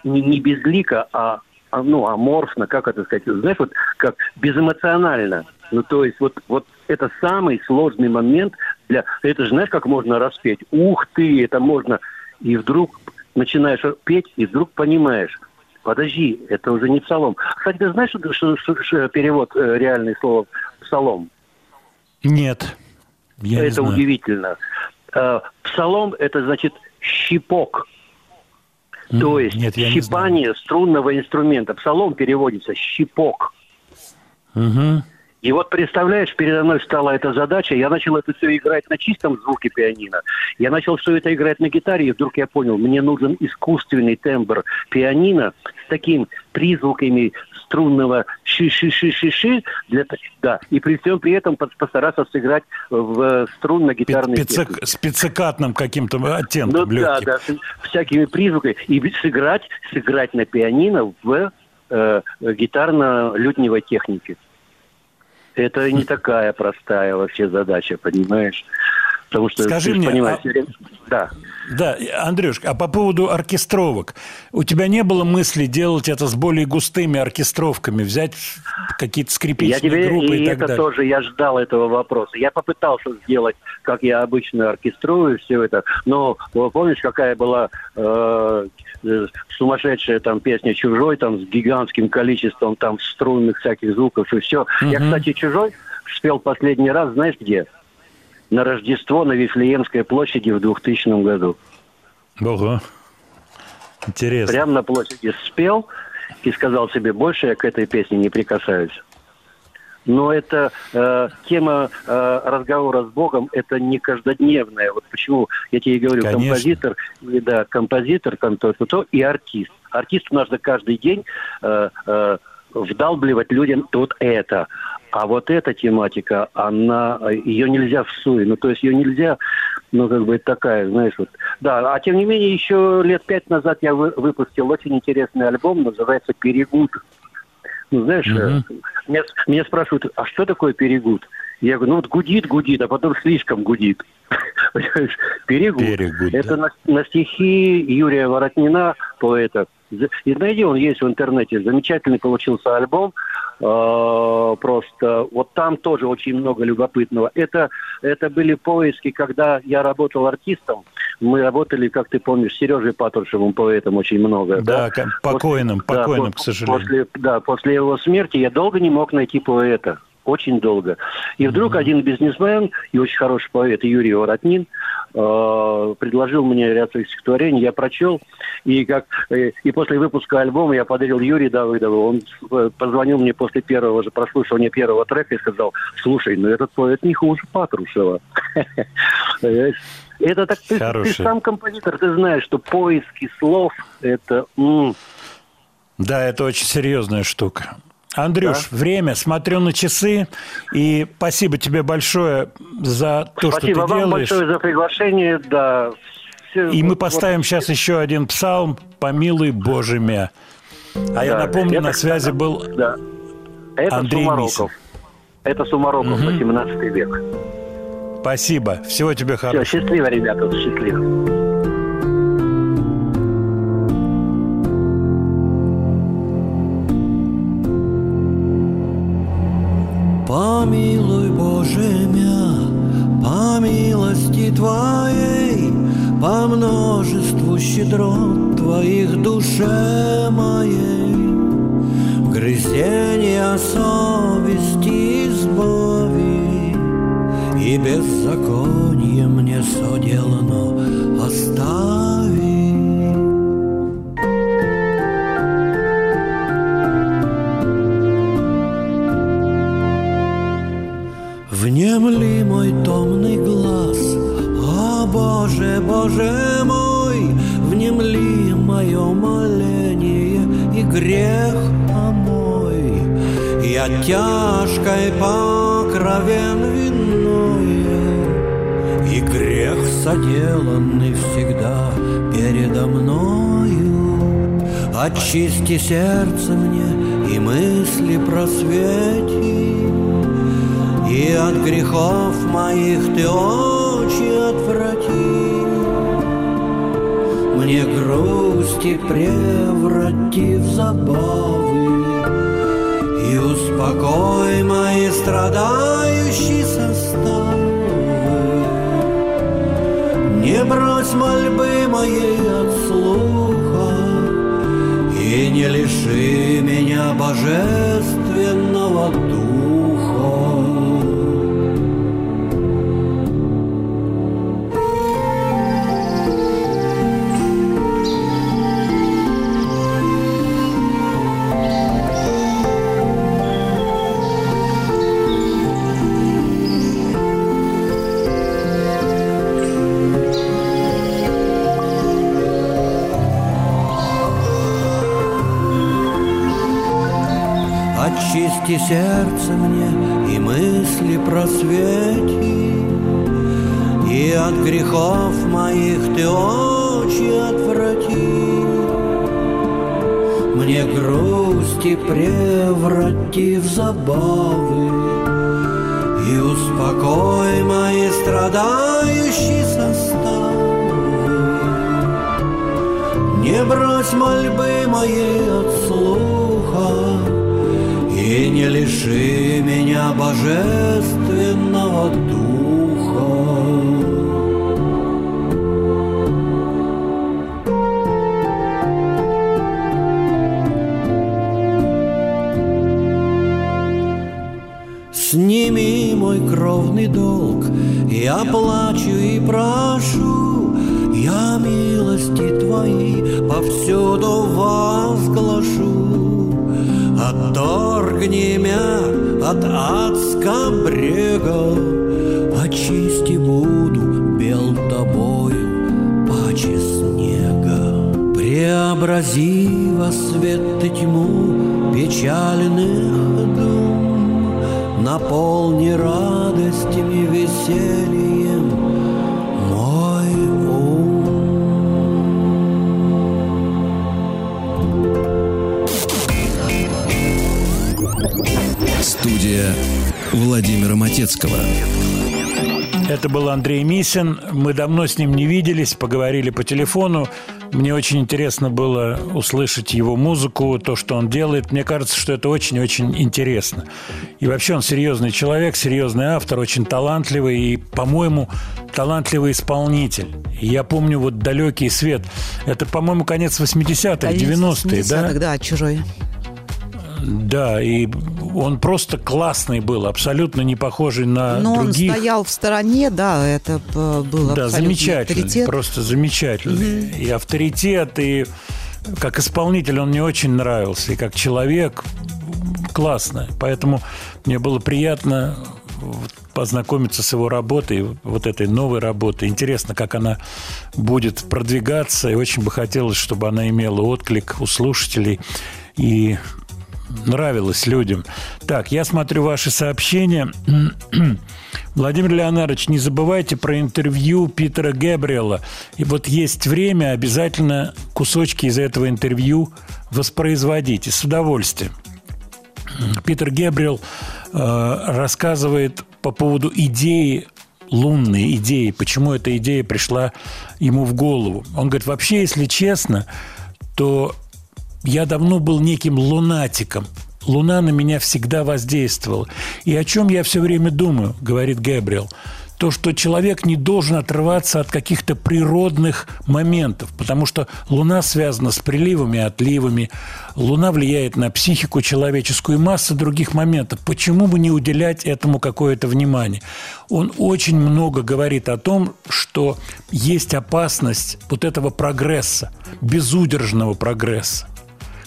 не, не безлико, а, ну, аморфно, как это сказать, знаешь, вот как безэмоционально. Ну, то есть вот, вот это самый сложный момент для... Это же знаешь, как можно распеть? Ух ты, это можно... И вдруг начинаешь петь, и вдруг понимаешь, подожди, это уже не псалом. Кстати, ты знаешь, что, что- что- что перевод э, реальное слово псалом? Нет. Я не это знаю. удивительно. Э, Псалом это значит щипок. То есть нет, не щипание струнного инструмента. Псалом переводится щипок. Мгм. И вот представляешь, передо мной стала эта задача, я начал это все играть на чистом звуке пианино. Я начал все это играть на гитаре, и вдруг я понял, мне нужен искусственный тембр пианино с таким призвуками струнного ши-ши-ши-ши-ши, для, да, и при всем при этом пос- постараться сыграть в струнно-гитарной Пиццек-. С пиццикатным каким-то Ну оттенком да, легким. да, с всякими призвуками. И сыграть, сыграть на пианино в э, гитарно-лютневой технике. Это не такая простая вообще задача, понимаешь? Потому что Скажи ты мне, понимаешь, а- да. Да, Андрюш, а по поводу оркестровок. У тебя не было мысли делать это с более густыми оркестровками, взять какие-то Я скрипичные тебе группы и и так это далее? тоже я ждал этого вопроса. Я попытался сделать, как я обычно оркеструю все это, но э, помнишь, какая была э, э, сумасшедшая там песня "Чужой" там с гигантским количеством там струнных всяких звуков и все. Я, Мгм. кстати, "Чужой" спел последний раз, знаешь где? На Рождество на Вифлеемской площади в 2000 году. Ого. Интересно. Прямо на площади спел и сказал себе, больше я к этой песне не прикасаюсь. Но это э, тема э, разговора с Богом, это не каждодневная. Вот почему я тебе говорю, Конечно. композитор, и, да, композитор, там то, то, то, и артист. Артисту нужно каждый день э, э, вдалбливать людям вот это. А вот эта тематика, она, ее нельзя в суе, ну то есть ее нельзя, ну как бы такая, знаешь, вот. Да, а тем не менее еще лет пять назад я вы- выпустил очень интересный альбом, называется «Перегуд». Ну знаешь, э, меня, меня спрашивают, а что такое перегуд? Я говорю, ну вот гудит, гудит, а потом слишком гудит. Перегуд. Перегуд, Это да. на, на стихи Юрия Воротнина, поэта. И найди, он есть в интернете. Замечательный получился альбом. Э, Просто вот там тоже очень много любопытного. Это, это были поиски, когда я работал артистом. Мы работали, как ты помнишь, с Сережей Патрушевым, поэтом очень много. Да, к- покойным, После- да, покойным, по- к сожалению. После, да, после его смерти я долго не мог найти поэта. Очень долго. И вдруг один бизнесмен и очень хороший поэт Юрий Воротнин э, предложил мне ряд своих стихотворений, я прочел, и, как, э, и после выпуска альбома я подарил Юрию Давыдову. Он э, позвонил мне после первого же прослушивания первого трека и сказал, слушай, ну этот поэт не хуже Патрушева. Это так ты, ты сам композитор, ты знаешь, что поиски слов это Да, это очень серьезная штука. Андрюш, время, смотрю на часы, и спасибо тебе большое за то, Спасибо что ты вам делаешь. большое за приглашение, да. Всё- И мы поставим сейчас еще один псалм «Помилуй Боже мя». А я да. напомню, Это, на связи был Да. Это Андрей Сумароков. Это Сумароков, 18 век. Спасибо. Всего тебе Все, хорошего. счастливо, ребята, счастливо. Помилуй, Боже мя, по милости Твоей, по множеству щедрот Твоих душе моей, грызения совести избави, и беззаконие мне соделано Внемли мой томный глаз, о Боже, Боже мой, внемли мое моление и грех помой. Я тяжкой покровен виною, и грех соделанный всегда передо мною. Очисти сердце мне и мысли просвети, и от грехов моих ты очи отврати. Мне грусти преврати в забавы, И успокой мои страдающие составы. Не брось мольбы моей от слуха, И не лиши меня божественного духа. Сердце мне и мысли просвети, И от грехов моих ты очи отврати. Мне грусти преврати в забавы, И успокой мои страдающие составы. Не брось мольбы моей от слуха И не лиши меня божественного духа. Сними мой кровный долг, я плачу и прошу, я милости твои повсюду Меня от адска брега, очисти буду бел тобою паче снега. Преобрази во свет ты тьму печальных дум, наполни радостями, весельем Владимира Матецкого. Это был Андрей Мисин. Мы давно с ним не виделись, поговорили по телефону. Мне очень интересно было услышать его музыку, то, что он делает. Мне кажется, что это очень-очень интересно. И вообще он серьезный человек, серьезный автор, очень талантливый и, по-моему, талантливый исполнитель. И я помню вот «Далекий свет». Это, по-моему, конец 80-х, 90-е, да? да, чужой. Да, и он просто классный был, абсолютно не похожий на Но других. он стоял в стороне, да, это э, был Да, замечательный, авторитет. просто замечательный. И авторитет, и как исполнитель он мне очень нравился, и как человек классно. Поэтому мне было приятно познакомиться с его работой, вот этой новой работой. Интересно, как она будет продвигаться, и очень бы хотелось, чтобы она имела отклик у слушателей и нравилась людям. Так, я смотрю ваши сообщения. Владимир Леонардович, не забывайте про интервью Питера Гэбриэла. И вот есть время, обязательно кусочки из этого интервью воспроизводите с удовольствием. Питер Гэбриэл э, рассказывает по поводу идеи лунной идеи, почему эта идея пришла ему в голову. Он говорит, вообще, если честно, то я давно был неким лунатиком. Луна на меня всегда воздействовала. И о чем я все время думаю, говорит Гэбриэл, то, что человек не должен отрываться от каких-то природных моментов, потому что Луна связана с приливами отливами, Луна влияет на психику человеческую и масса других моментов. Почему бы не уделять этому какое-то внимание? Он очень много говорит о том, что есть опасность вот этого прогресса, безудержного прогресса.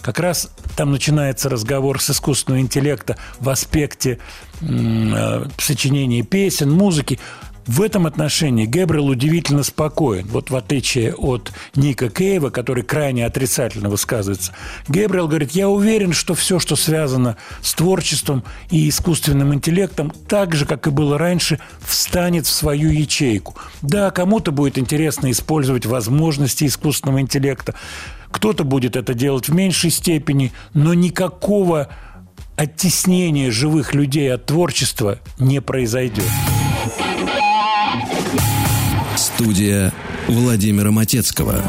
Как раз там начинается разговор с искусственного интеллекта в аспекте э, сочинения песен, музыки. В этом отношении Гэбриэл удивительно спокоен. Вот в отличие от Ника Кейва, который крайне отрицательно высказывается, Гэбриэл говорит, я уверен, что все, что связано с творчеством и искусственным интеллектом, так же, как и было раньше, встанет в свою ячейку. Да, кому-то будет интересно использовать возможности искусственного интеллекта, кто-то будет это делать в меньшей степени, но никакого оттеснения живых людей от творчества не произойдет. Студия Владимира Матецкого.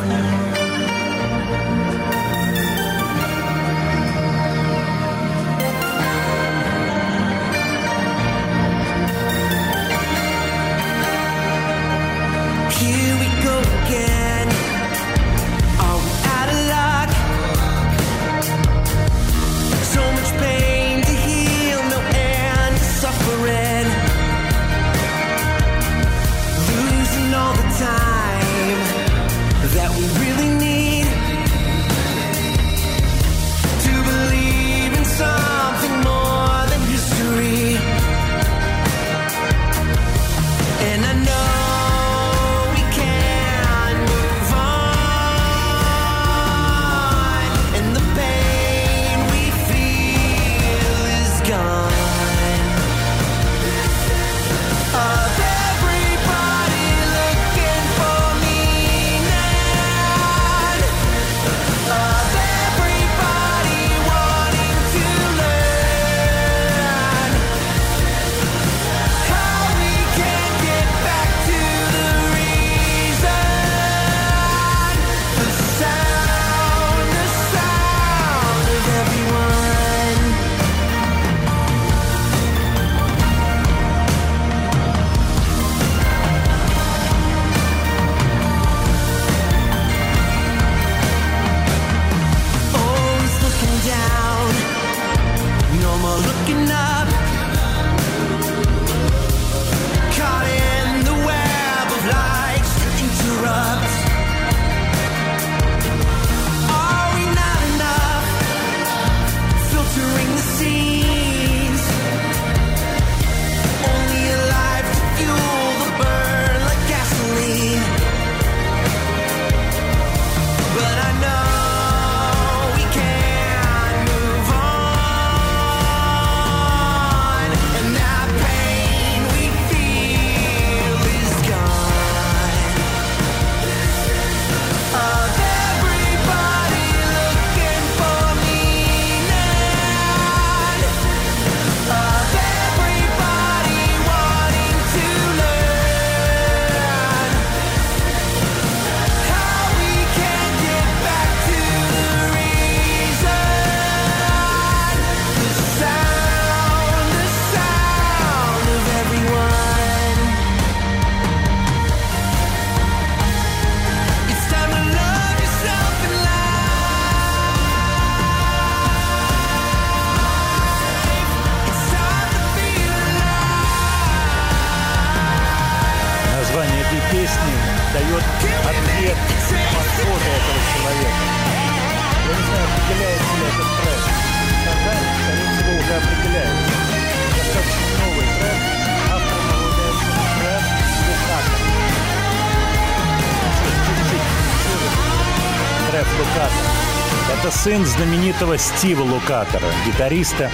Трек Лукатор. Это сын знаменитого Стива Лукатора, гитариста.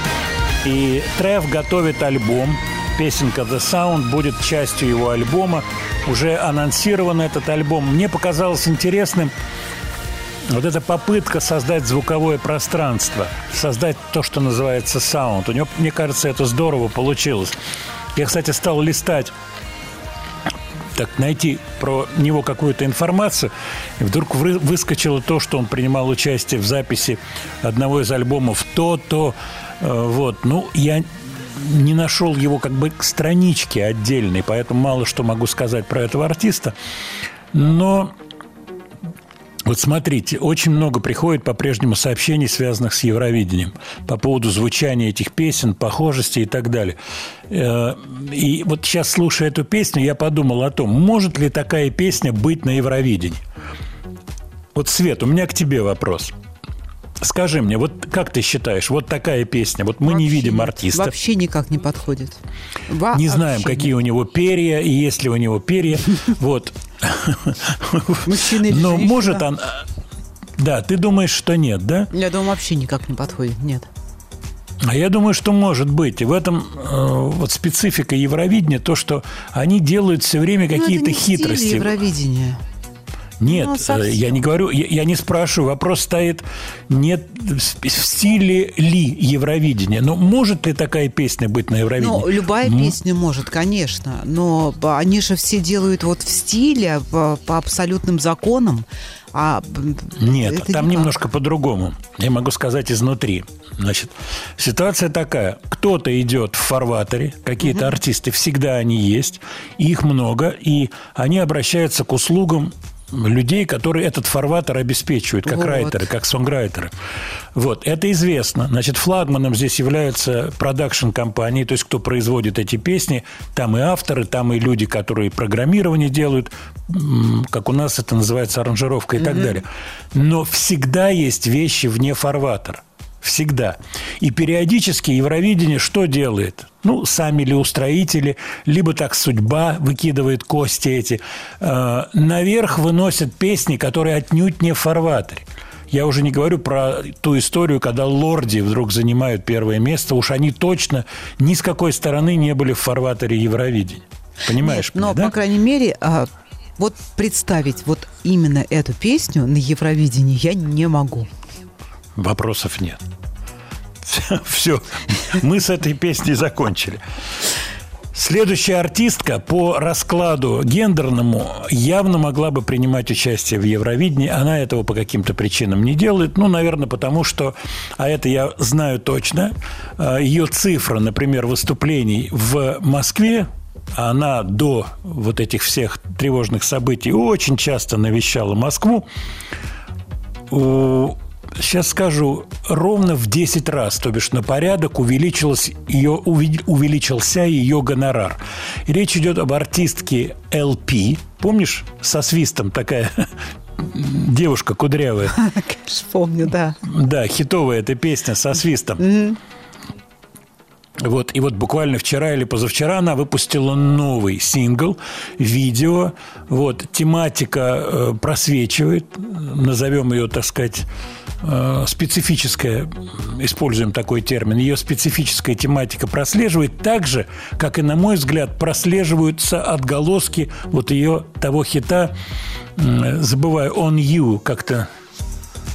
И Трев готовит альбом. Песенка The Sound будет частью его альбома. Уже анонсирован этот альбом. Мне показалось интересным вот эта попытка создать звуковое пространство, создать то, что называется саунд. У него, мне кажется, это здорово получилось. Я, кстати, стал листать так найти про него какую-то информацию, и вдруг вы- выскочило то, что он принимал участие в записи одного из альбомов то-то. э, Вот, ну, я не нашел его как бы странички отдельной, поэтому мало что могу сказать про этого артиста. Но вот смотрите, очень много приходит по-прежнему сообщений, связанных с Евровидением, по поводу звучания этих песен, похожести и так далее. Э, И вот сейчас, слушая эту песню, я подумал о том, может ли такая песня быть на Евровидении. Вот, Свет, у меня к тебе вопрос. Скажи мне, вот как ты считаешь, вот такая песня, вот мы не Вообще видим нет. артиста, Вообще никак не подходит. не знаем, какие нет. у него перья, и есть ли у него перья. Вот. Мужчина или Но может он... Да, ты думаешь, что нет, да? Я думаю, вообще никак не подходит. Нет. А я думаю, что может быть. И в этом э, вот специфика Евровидения, то, что они делают все время Ну, это какие-то не хитрости. Евровидения. Нет, Ну, э, совсем. я не говорю, я, я не спрашиваю, вопрос стоит нет в стиле ли Евровидения. Но может ли такая песня быть на Евровидении? Ну, любая М, песня может, конечно, но они же все делают вот в стиле, по, по абсолютным законам. А Нет, это там никак. немножко по-другому. Я могу сказать изнутри. Значит, ситуация такая. Кто-то идет в фарватере, какие-то артисты, всегда они есть, их много, и они обращаются к услугам людей, которые этот фарватер обеспечивают, как Вот. райтеры, как сонграйтеры. Вот, это известно. Значит, флагманом здесь являются продакшн-компании, то есть кто производит эти песни. Там и авторы, там и люди, которые программирование делают, как у нас это называется, аранжировка и так далее. Но всегда есть вещи вне фарватера. Всегда. И периодически Евровидение что делает? Ну, сами ли устроители, либо так судьба выкидывает кости эти. Э, наверх выносят песни, которые отнюдь не в фарватере. Я уже не говорю про ту историю, когда лорди вдруг занимают первое место. Уж они точно ни с какой стороны не были в фарватере Евровидения. Понимаешь Нет, но, меня, да? по крайней мере, а, вот представить вот именно эту песню на Евровидении я не могу. Вопросов нет. Все, мы с этой песней закончили. Следующая артистка по раскладу гендерному явно могла бы принимать участие в Евровидении. Она этого по каким-то причинам не делает. Ну, наверное, потому что, а это я знаю точно, э, ее цифра, например, выступлений в Москве, она до вот этих всех тревожных событий очень часто навещала Москву. Сейчас скажу, ровно в 10 раз, то бишь на порядок, увеличилось ее, увеличился ее гонорар. И речь идет об артистке LP. Помнишь, со свистом такая девушка кудрявая. Конечно, помню, да. Да, хитовая эта песня со свистом. Вот, и вот буквально вчера или позавчера она выпустила новый сингл, видео. Вот, тематика э, просвечивает, назовем ее, так сказать, э, специфическая, используем такой термин, ее специфическая тематика прослеживает так же, как и, на мой взгляд, прослеживаются отголоски вот ее того хита, м, забываю, «On You», как-то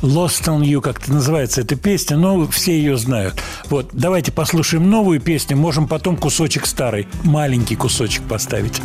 Lost on You, как-то называется эта песня, но все ее знают. Вот, давайте послушаем новую песню, можем потом кусочек старый, маленький кусочек поставить.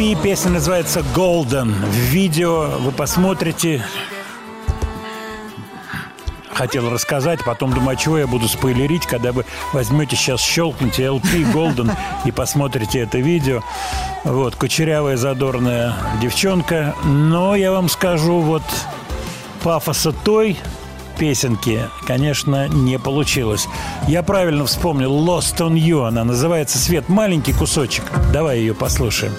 Песня называется Golden. В видео вы посмотрите. Хотел рассказать, потом думаю, а чего я буду спойлерить, когда вы возьмете сейчас, щелкните LP Golden и посмотрите это видео. Вот, кучерявая, задорная девчонка. Но я вам скажу, вот пафоса той песенки, конечно, не получилось. Я правильно вспомнил «Lost on You» она называется «Свет маленький кусочек». Давай ее послушаем.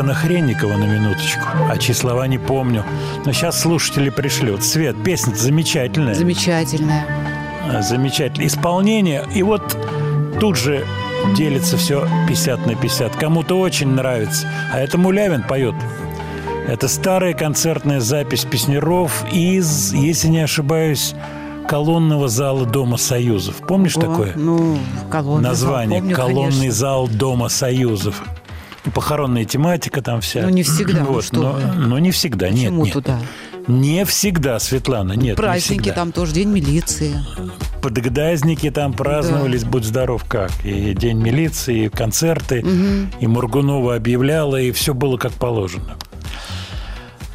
Тихона Хренникова на минуточку. А числова не помню. Но сейчас слушатели пришлют. Свет, песня замечательная. Замечательная. А, Замечательно. Исполнение. И вот тут же делится все 50 на 50. Кому-то очень нравится. А это Мулявин поет. Это старая концертная запись песнеров из, если не ошибаюсь, колонного зала Дома Союзов. Помнишь О, такое? Ну, колонный зал, Название помню, «Колонный конечно. зал Дома Союзов». Похоронная тематика там вся. Ну, не всегда, ну Вот, что но, но не всегда, нет, Почему нет. туда? Не всегда, Светлана, нет, не Праздники, всегда. там тоже День милиции. Подгдазники там праздновались, будь здоров как. И День милиции, и концерты, и Мургунова объявляла, и все было как положено.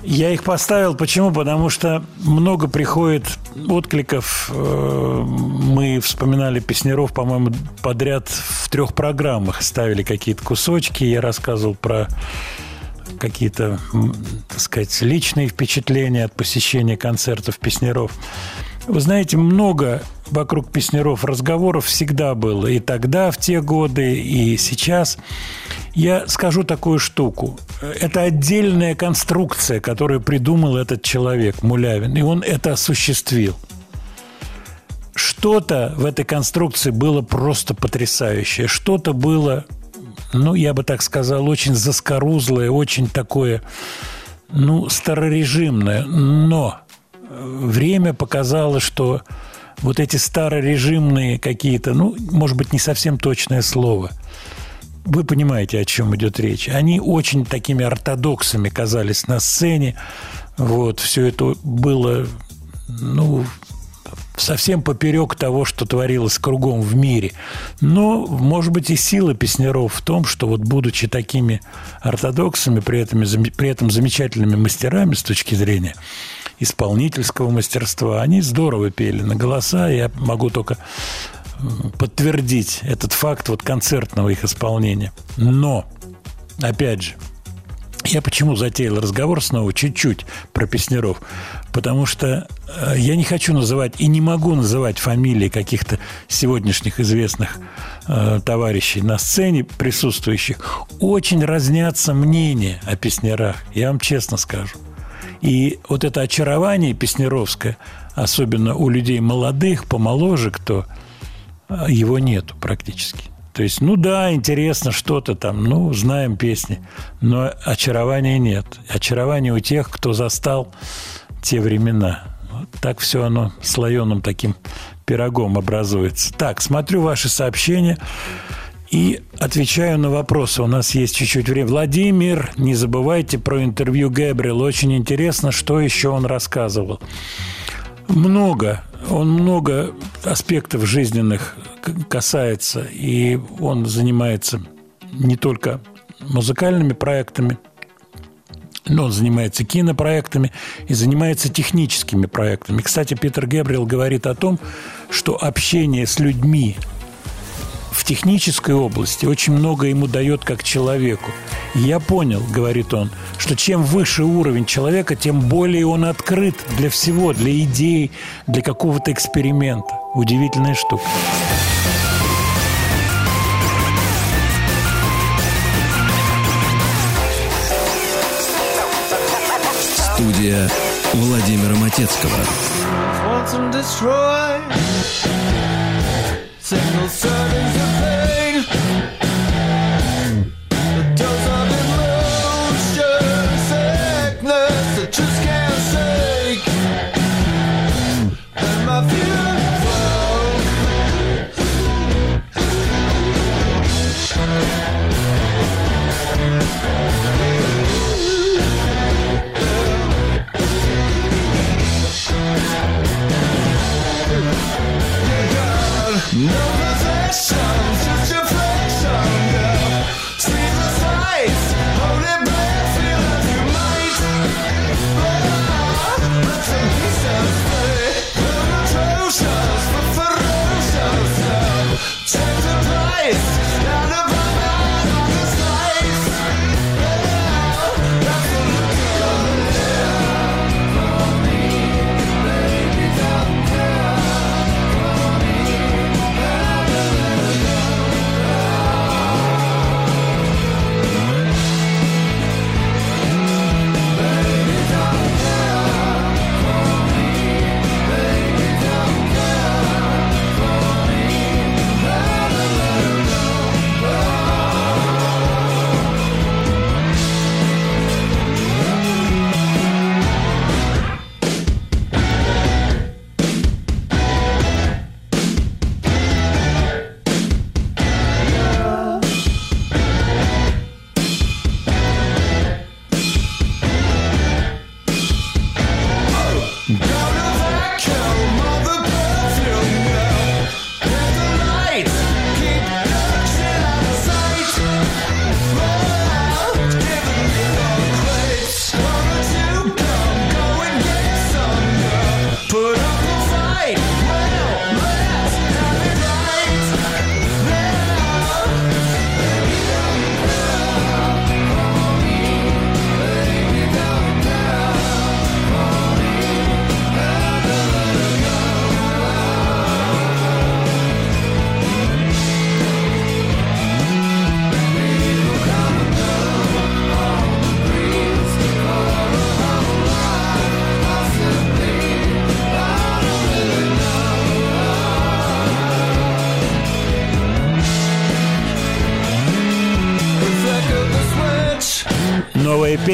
Я их поставил, почему? Потому что много приходит откликов. Э, Мы вспоминали песнеров, по-моему, подряд в трех программах ставили какие-то кусочки. Я рассказывал про какие-то, так сказать, личные впечатления от посещения концертов песнеров. Вы знаете, много вокруг песнеров разговоров всегда было. И тогда, в те годы, и сейчас. Я скажу такую штуку. Это отдельная конструкция, которую придумал этот человек, Мулявин. И он это осуществил. Что-то в этой конструкции было просто потрясающее. Что-то было, ну, я бы так сказал, очень заскорузлое, очень такое, ну, старорежимное. Но время показало, что вот эти старорежимные какие-то, ну, может быть, не совсем точное слово. Вы понимаете, о чем идет речь. Они очень такими ортодоксами казались на сцене. Вот, все это было, ну, совсем поперек того, что творилось кругом в мире. Но, может быть, и сила песняров в том, что вот будучи такими ортодоксами, при этом, при этом замечательными мастерами с точки зрения исполнительского мастерства, они здорово пели на голоса. Я могу только подтвердить этот факт вот концертного их исполнения. Но, опять же, я почему затеял разговор снова чуть-чуть про песнеров? Потому что э, я не хочу называть и не могу называть фамилии каких-то сегодняшних известных э, товарищей на сцене присутствующих. Очень разнятся мнения о песнерах, я вам честно скажу. И вот это очарование песнеровское, особенно у людей молодых, помоложе кто, э, его нету практически. То есть, ну да, интересно что-то там, ну, знаем песни, но очарования нет. Очарование у тех, кто застал те времена. Вот так все оно слоеным таким пирогом образуется. Так, смотрю ваши сообщения и отвечаю на вопросы. У нас есть чуть-чуть времени. Владимир, не забывайте про интервью Гэбриэл. Очень интересно, что еще он рассказывал. Много, он много аспектов жизненных касается, и он занимается не только музыкальными проектами, но он занимается кинопроектами и занимается техническими проектами. Кстати, Питер Гэбриэл говорит о том, что общение с людьми в технической области очень много ему дает как человеку. Я понял, говорит он, что чем выше уровень человека, тем более он открыт для всего, для идей, для какого-то эксперимента. Удивительная штука. Студия Владимира Матецкого. Single servings of pain.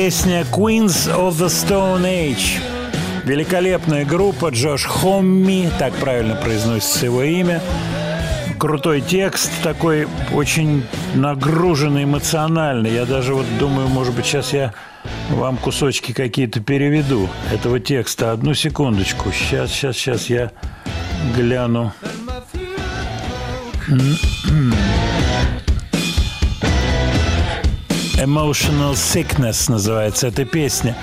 Песня Queens of the Stone Age. Великолепная группа Джош Хомми, так правильно произносится его имя. Крутой текст, такой очень нагруженный эмоциональный. Я даже вот думаю, может быть, сейчас я вам кусочки какие-то переведу этого текста. Одну секундочку. Сейчас, сейчас, сейчас я гляну. Emotional Sickness называется эта песня.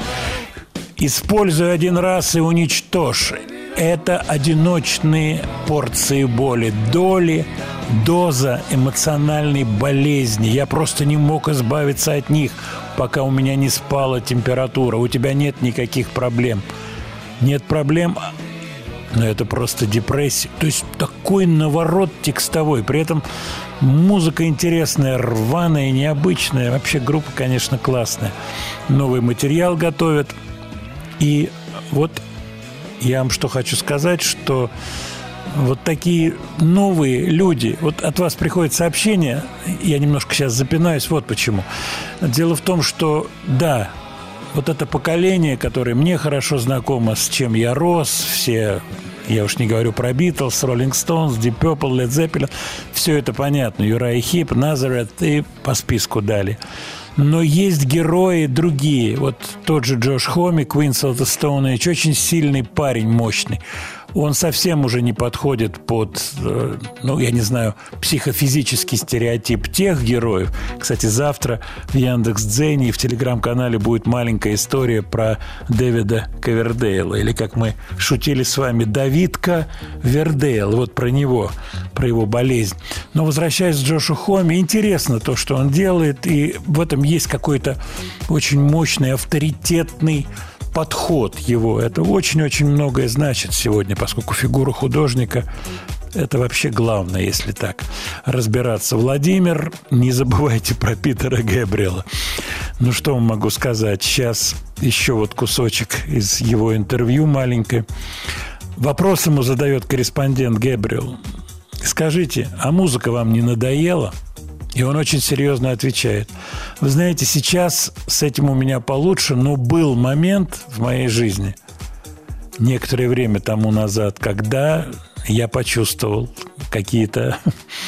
Используй один раз и уничтожь. Это одиночные порции боли, доли, доза эмоциональной болезни. Я просто не мог избавиться от них, пока у меня не спала температура. У тебя нет никаких проблем. Нет проблем, но это просто депрессия. То есть такой наворот текстовой. При этом музыка интересная, рваная, необычная. Вообще группа, конечно, классная. Новый материал готовят. И вот я вам что хочу сказать, что вот такие новые люди, вот от вас приходит сообщение, я немножко сейчас запинаюсь, вот почему. Дело в том, что да, вот это поколение, которое мне хорошо знакомо, с чем я рос, все, я уж не говорю про Битлз, Роллинг Стоунс, Deep Purple, Led Zeppelin, все это понятно, Юрай Хип, Назарет и по списку дали. Но есть герои другие. Вот тот же Джош Хоми, Stone Age, очень сильный парень, мощный. Он совсем уже не подходит под, э, ну, я не знаю, психофизический стереотип тех героев. Кстати, завтра в Яндекс Дзене и в Телеграм-канале будет маленькая история про Дэвида Ковердейла. Или, как мы шутили с вами, Давидка Вердейл. Вот про него, про его болезнь. Но возвращаясь к Джошу Хоми, интересно то, что он делает. И в этом есть какой-то очень мощный, авторитетный подход его. Это очень-очень многое значит сегодня, поскольку фигура художника это вообще главное, если так разбираться. Владимир, не забывайте про Питера Гэбриэла. Ну, что могу сказать? Сейчас еще вот кусочек из его интервью маленькое. Вопрос ему задает корреспондент Гэбриэл. Скажите, а музыка вам не надоела? И он очень серьезно отвечает. Вы знаете, сейчас с этим у меня получше, но был момент в моей жизни, некоторое время тому назад, когда я почувствовал какие-то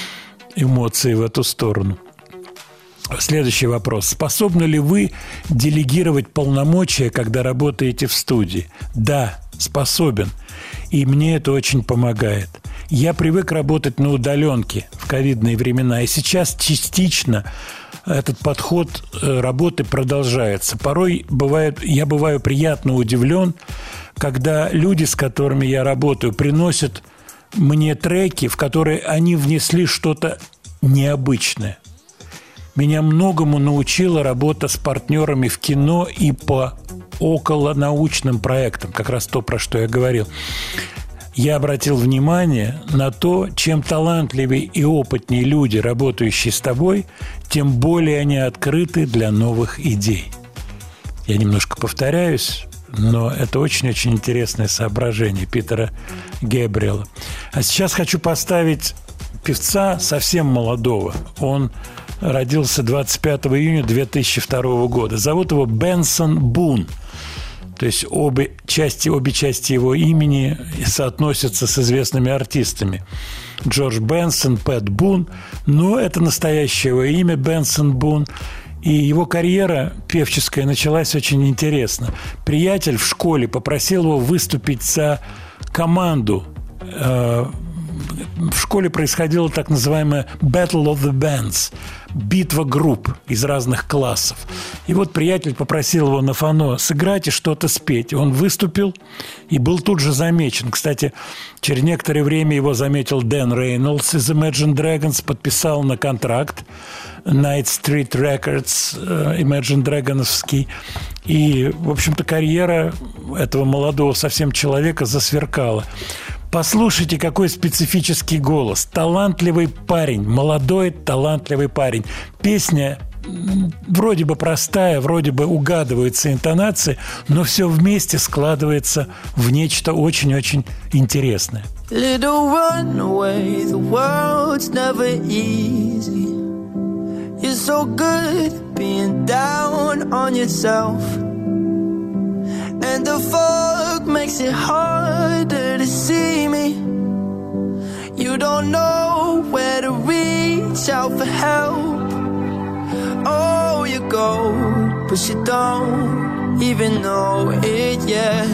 эмоции в эту сторону. Следующий вопрос. Способны ли вы делегировать полномочия, когда работаете в студии? Да, способен. И мне это очень помогает. Я привык работать на удаленке в ковидные времена, и сейчас частично этот подход э, работы продолжается. Порой бывает, я бываю приятно удивлен, когда люди, с которыми я работаю, приносят мне треки, в которые они внесли что-то необычное. Меня многому научила работа с партнерами в кино и по околонаучным проектам, как раз то, про что я говорил. Я обратил внимание на то, чем талантливее и опытнее люди, работающие с тобой, тем более они открыты для новых идей. Я немножко повторяюсь, но это очень-очень интересное соображение Питера Гебриэла. А сейчас хочу поставить певца совсем молодого. Он родился 25 июня 2002 года. Зовут его Бенсон Бун. То есть обе части, обе части его имени соотносятся с известными артистами. Джордж Бенсон, Пэт Бун. Но это настоящее его имя Бенсон Бун. И его карьера певческая началась очень интересно. Приятель в школе попросил его выступить за команду. Э, В школе происходила так называемая Battle of the Bands – битва групп из разных классов. И вот приятель попросил его на фано сыграть и что-то спеть. Он выступил и был тут же замечен. Кстати, через некоторое время его заметил Дэн Рейнольдс из Imagine Dragons, подписал на контракт Night Street Records, э, Imagine Dragons'ский. И, в общем-то, карьера этого молодого совсем человека засверкала. Послушайте, какой специфический голос. Талантливый парень, молодой талантливый парень. Песня вроде бы простая, вроде бы угадываются интонации, но все вместе складывается в нечто очень-очень интересное. Little runaway, the world's never easy. You're so good being down on yourself. And the fog makes it harder to see me. You don't know where to reach out for help. Oh, you go, but you don't even know it yet.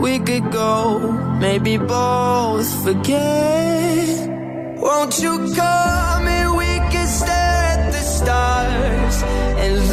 We could go, maybe both forget. Won't you come and we can stare at the stars and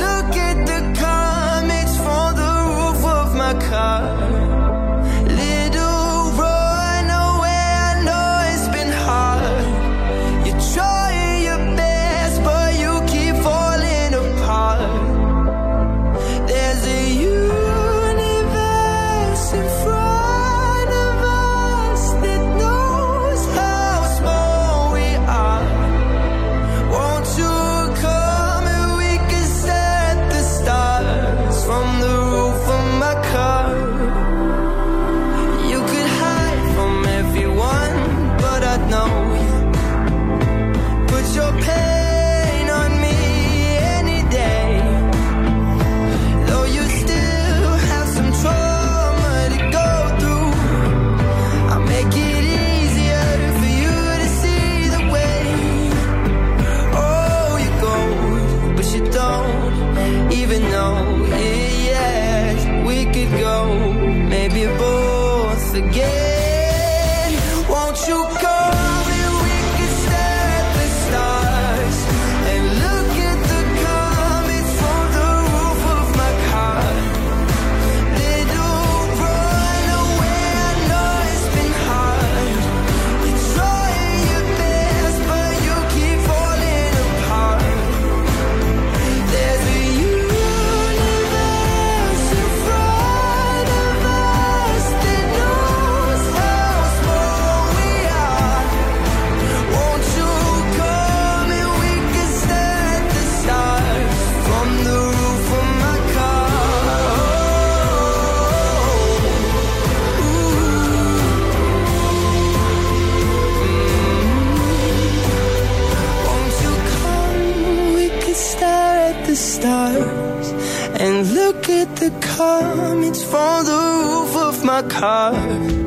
both again. stars and look at the comets from the roof of my car.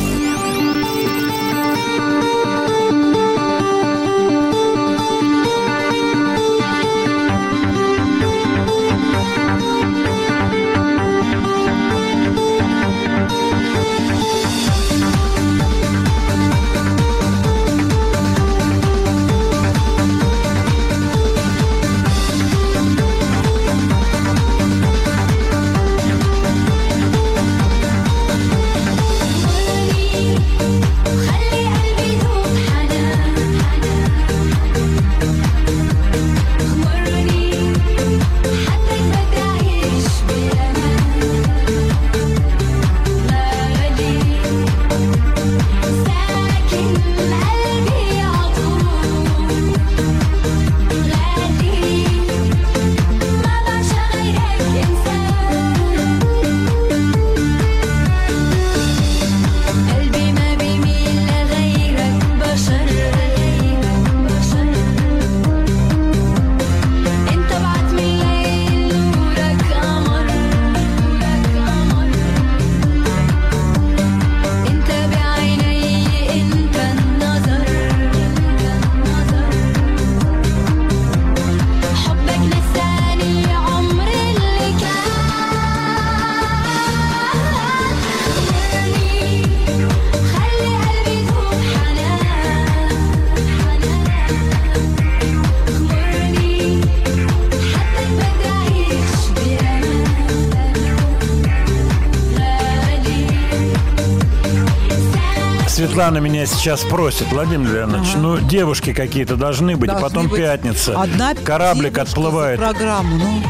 Светлана меня сейчас просит, Владимир Леонидович, ага. ну девушки какие-то должны быть, а должны а потом быть пятница. Одна кораблик отплывает. программу, ну.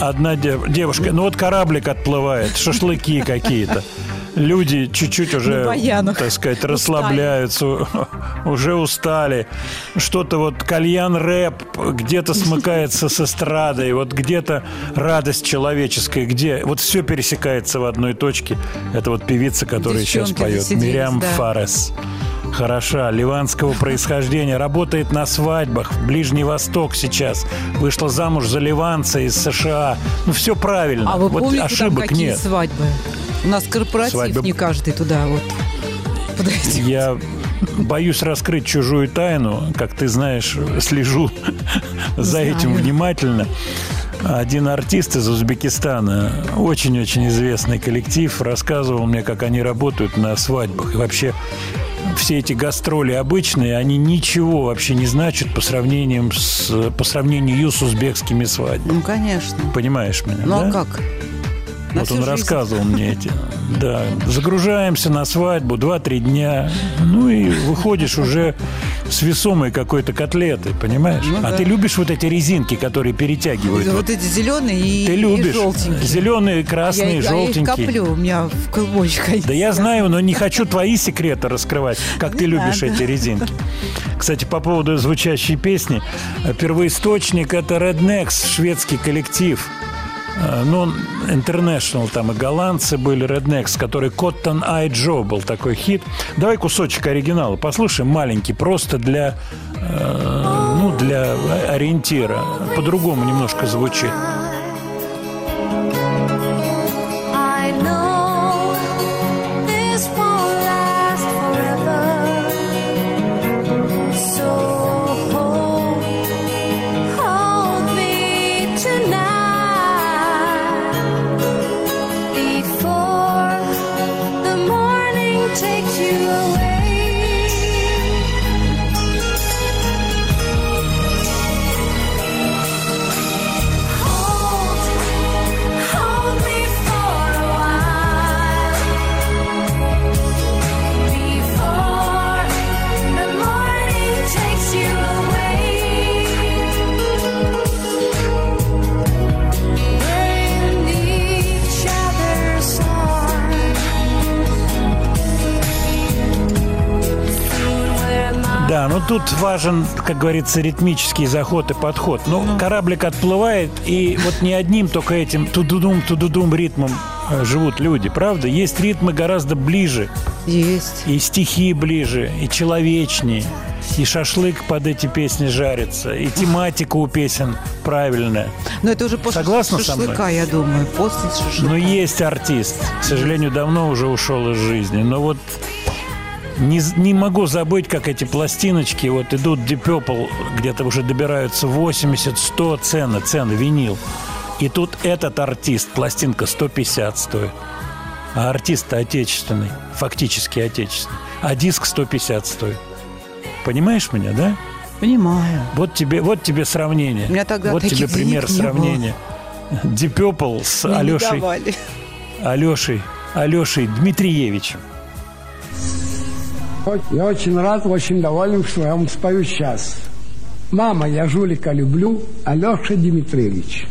Одна дев... девушка, ну вот кораблик отплывает, шашлыки какие-то люди чуть-чуть уже, так сказать, расслабляются, уже устали. Что-то вот кальян рэп где-то смыкается с эстрадой, вот где-то радость человеческая, где вот все пересекается в одной точке. Это вот певица, которая сейчас Девчонки поет, засиделись, Мириам да. Фарес. Хороша, ливанского происхождения, работает на свадьбах, Ближний Восток сейчас. Вышла замуж за ливанца из США. Ну, все правильно. А вы вот помните там ошибок какие нет. свадьбы? У нас корпоратив, Свадьбы- не каждый туда вот подойдет. Я боюсь раскрыть чужую тайну. Как ты знаешь, слежу за этим внимательно. Один артист из Узбекистана, очень-очень известный коллектив, рассказывал мне, как они работают на свадьбах. И вообще все эти гастроли обычные, они ничего вообще не значат по сравнению с, по сравнению с узбекскими свадьбами. Ну, конечно. Понимаешь меня, Ну, да? а как? На Вот он жизнь. рассказывал мне эти. Да, загружаемся на свадьбу 2-3 дня, ну и выходишь уже с весомой какой-то котлетой, понимаешь? Ну а да. ты любишь вот эти резинки, которые перетягивают? Вот, вот? эти зеленые и, Ты и любишь желтенькие. зеленые, красные, я, их- а я их желтенькие. коплю, у меня в клубочек они Да я знаю, но не хочу твои секреты раскрывать, как ты любишь эти резинки. Кстати, по поводу звучащей песни. Первоисточник – это Rednex, шведский коллектив. Э, Ну, International, там и голландцы были, Rednex, который Cotton Eye Joe был такой хит. Давай кусочек оригинала послушаем, маленький, просто для, э, ну, для ориентира. По-другому немножко звучит. Тут важен, как говорится, ритмический заход и подход. Ну, кораблик отплывает, и вот не одним только этим тудудум, тудудум ритмом э, живут люди, правда? Есть ритмы гораздо ближе, Есть. и стихи ближе, и человечнее, и шашлык под эти песни жарится, и тематика у песен правильная. Но это уже после Согласна со мной? шашлыка, я думаю. После шашлыка. Но есть артист, к сожалению, давно уже ушел из жизни. Но вот не, не могу забыть, как эти пластиночки вот идут Deep Purple, где-то уже добираются 80-100 цены, цены, винил. И тут этот артист, пластинка 150 стоит. А артист отечественный, фактически отечественный. А диск 150 стоит. Понимаешь меня, да? Понимаю. Вот тебе, вот тебе сравнение. У меня тогда вот тебе пример сравнения. Deep Purple с Мне не Алешей. Алешей, Алешей Дмитриевичем. Я очень рад, очень доволен, что я вам спою сейчас. Мама, я жулика люблю, Алеша Дмитриевич.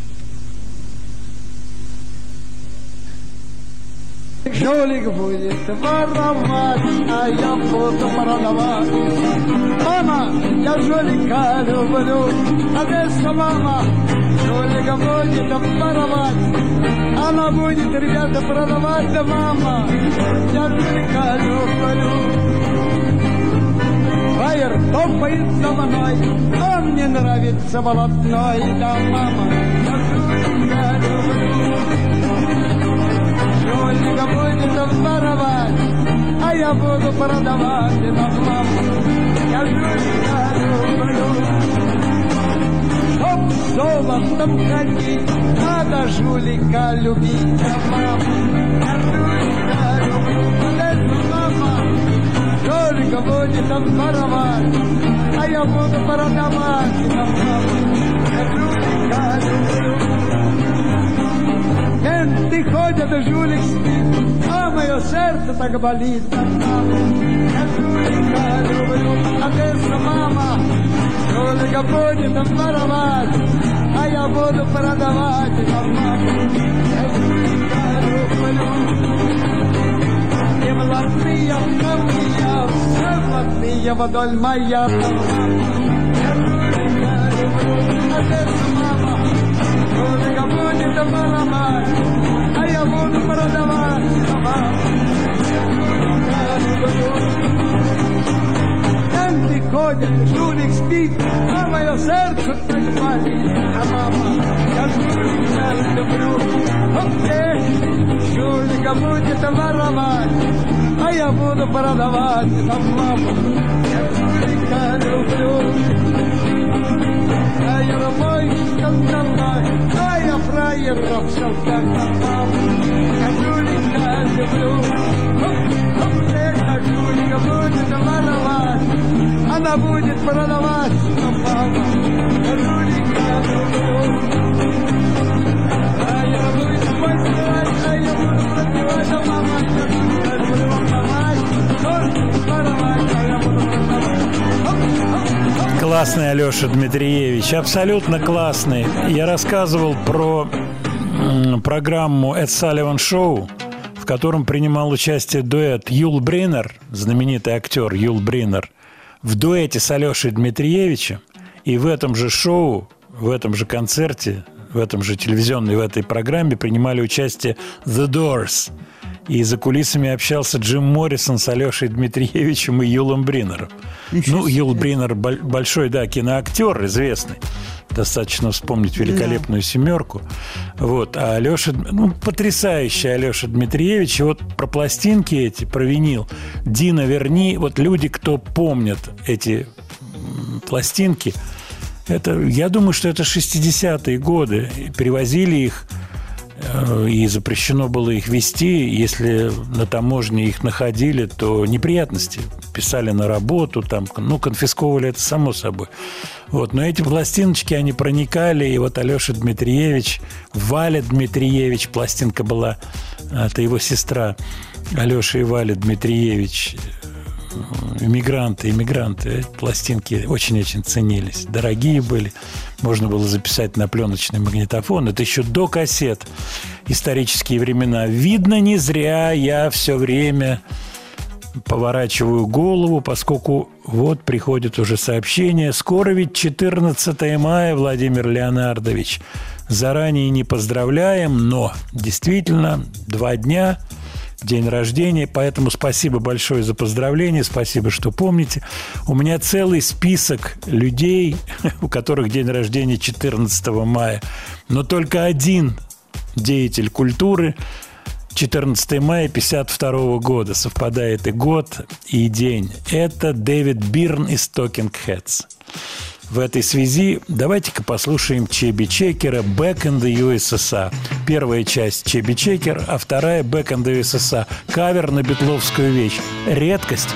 Жулик будет воровать, а я буду продавать. Мама, я жулика люблю, Одесса, мама, жулика будет воровать. Она будет, ребята, продавать, да мама, я жулика люблю. Фаер топает за мной, а мне нравится болотной, да мама, я люблю. Жулика будет воровать, а я буду продавать, да мама, я жулика люблю. Чтоб золотом ходить, надо жулика любить, да мама, я жулика Жулика будет он воровать, а я буду продавать, да мама, я жулика люблю. Менты ходят, а жулик спит, а мое сердце так болит, да мама, я жулика люблю. Одесса, мама, жулика будет он воровать, а я буду продавать на маму. Я жулика люблю. И блатные многие, все блатные вдоль моя Я жулика а ты а я маму. Я ходят, жулик спит, а мое сердце так болит. А мама, я жулика люблю. Окей, жулика будет воровать, а я буду продавать. А мама, я жулика люблю. А я рабой скандалай, а я шелках. А мама, я жулика люблю. Окей, а жулика будет воровать, она будет продавать, а мама. А я буду спасать, а я буду продавать, а мама, я буду. Классный Алеша Дмитриевич, абсолютно классный. Я рассказывал про программу Эд Салливан Шоу, в котором принимал участие дуэт Юл Бринер, знаменитый актер Юл Бринер, в дуэте с Алешей Дмитриевичем. И в этом же шоу, в этом же концерте, в этом же телевизионной, в этой программе принимали участие The Doors. И за кулисами общался Джим Моррисон с Алешей Дмитриевичем и Юлом Бринером. Ну, Юл Бринер боль- большой, да, киноактер известный. Достаточно вспомнить великолепную семерку. Вот. А Алеша, ну, потрясающий Алеша Дмитриевич. И вот про пластинки эти, про винил. Дина, верни. Вот люди, кто помнят эти пластинки, это, я думаю, что это 60-е годы. Перевозили их и запрещено было их вести. Если на таможне их находили, то неприятности. Писали на работу, там, ну, конфисковывали это само собой. Вот. Но эти пластиночки, они проникали, и вот Алеша Дмитриевич, Валя Дмитриевич, пластинка была, это его сестра, Алеша и Валя Дмитриевич, э, иммигранты, иммигранты, пластинки очень-очень ценились, дорогие были, можно было записать на пленочный магнитофон, это еще до кассет, исторические времена. Видно, не зря я все время поворачиваю голову, поскольку вот приходит уже сообщение. Скоро ведь 14 мая, Владимир Леонардович. Заранее не поздравляем, но действительно два дня, день рождения, поэтому спасибо большое за поздравления, спасибо, что помните. У меня целый список людей, у которых день рождения 14 мая, но только один деятель культуры 14 мая 52 года. Совпадает и год, и день. Это Дэвид Бирн из Talking Heads. В этой связи давайте-ка послушаем Чеби Чекера «Back in the USSR». Первая часть Чеби Чекер, а вторая «Back in the USSR». Кавер на битловскую вещь. Редкость.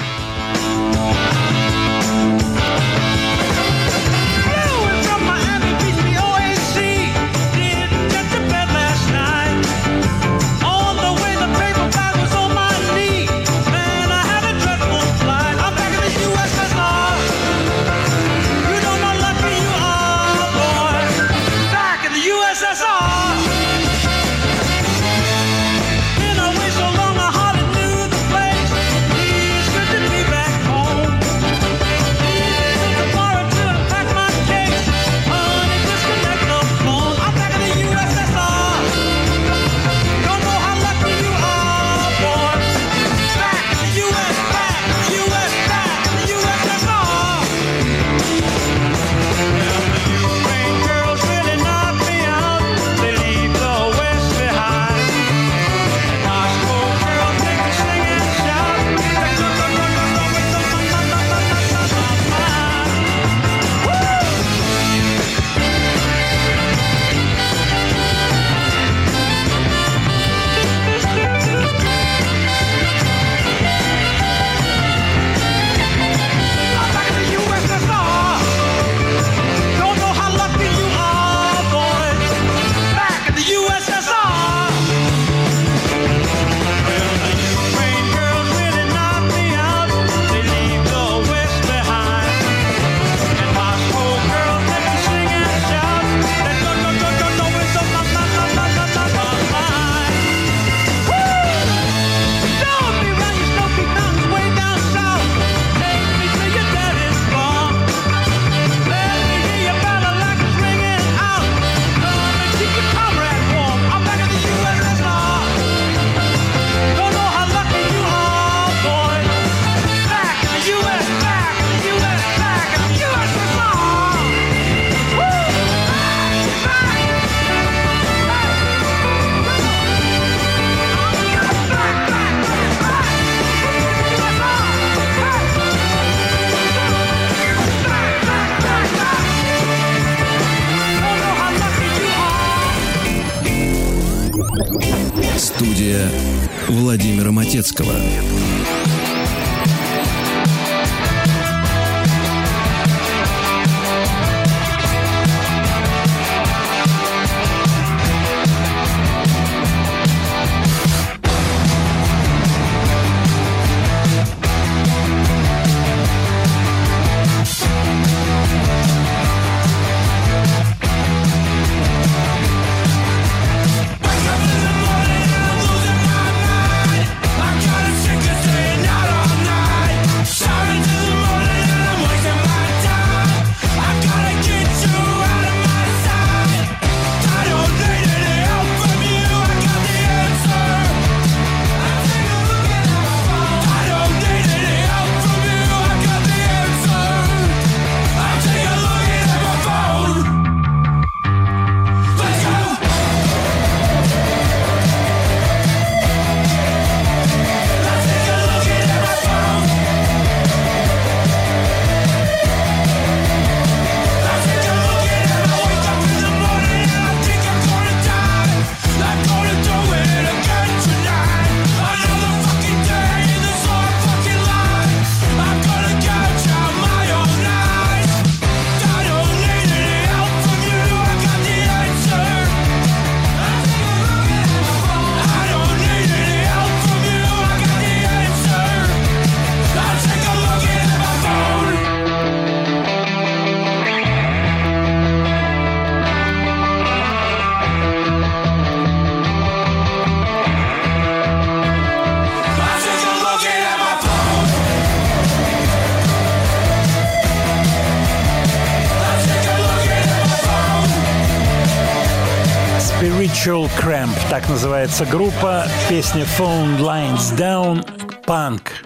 Называется группа. Песня Phone Lines Down. Панк.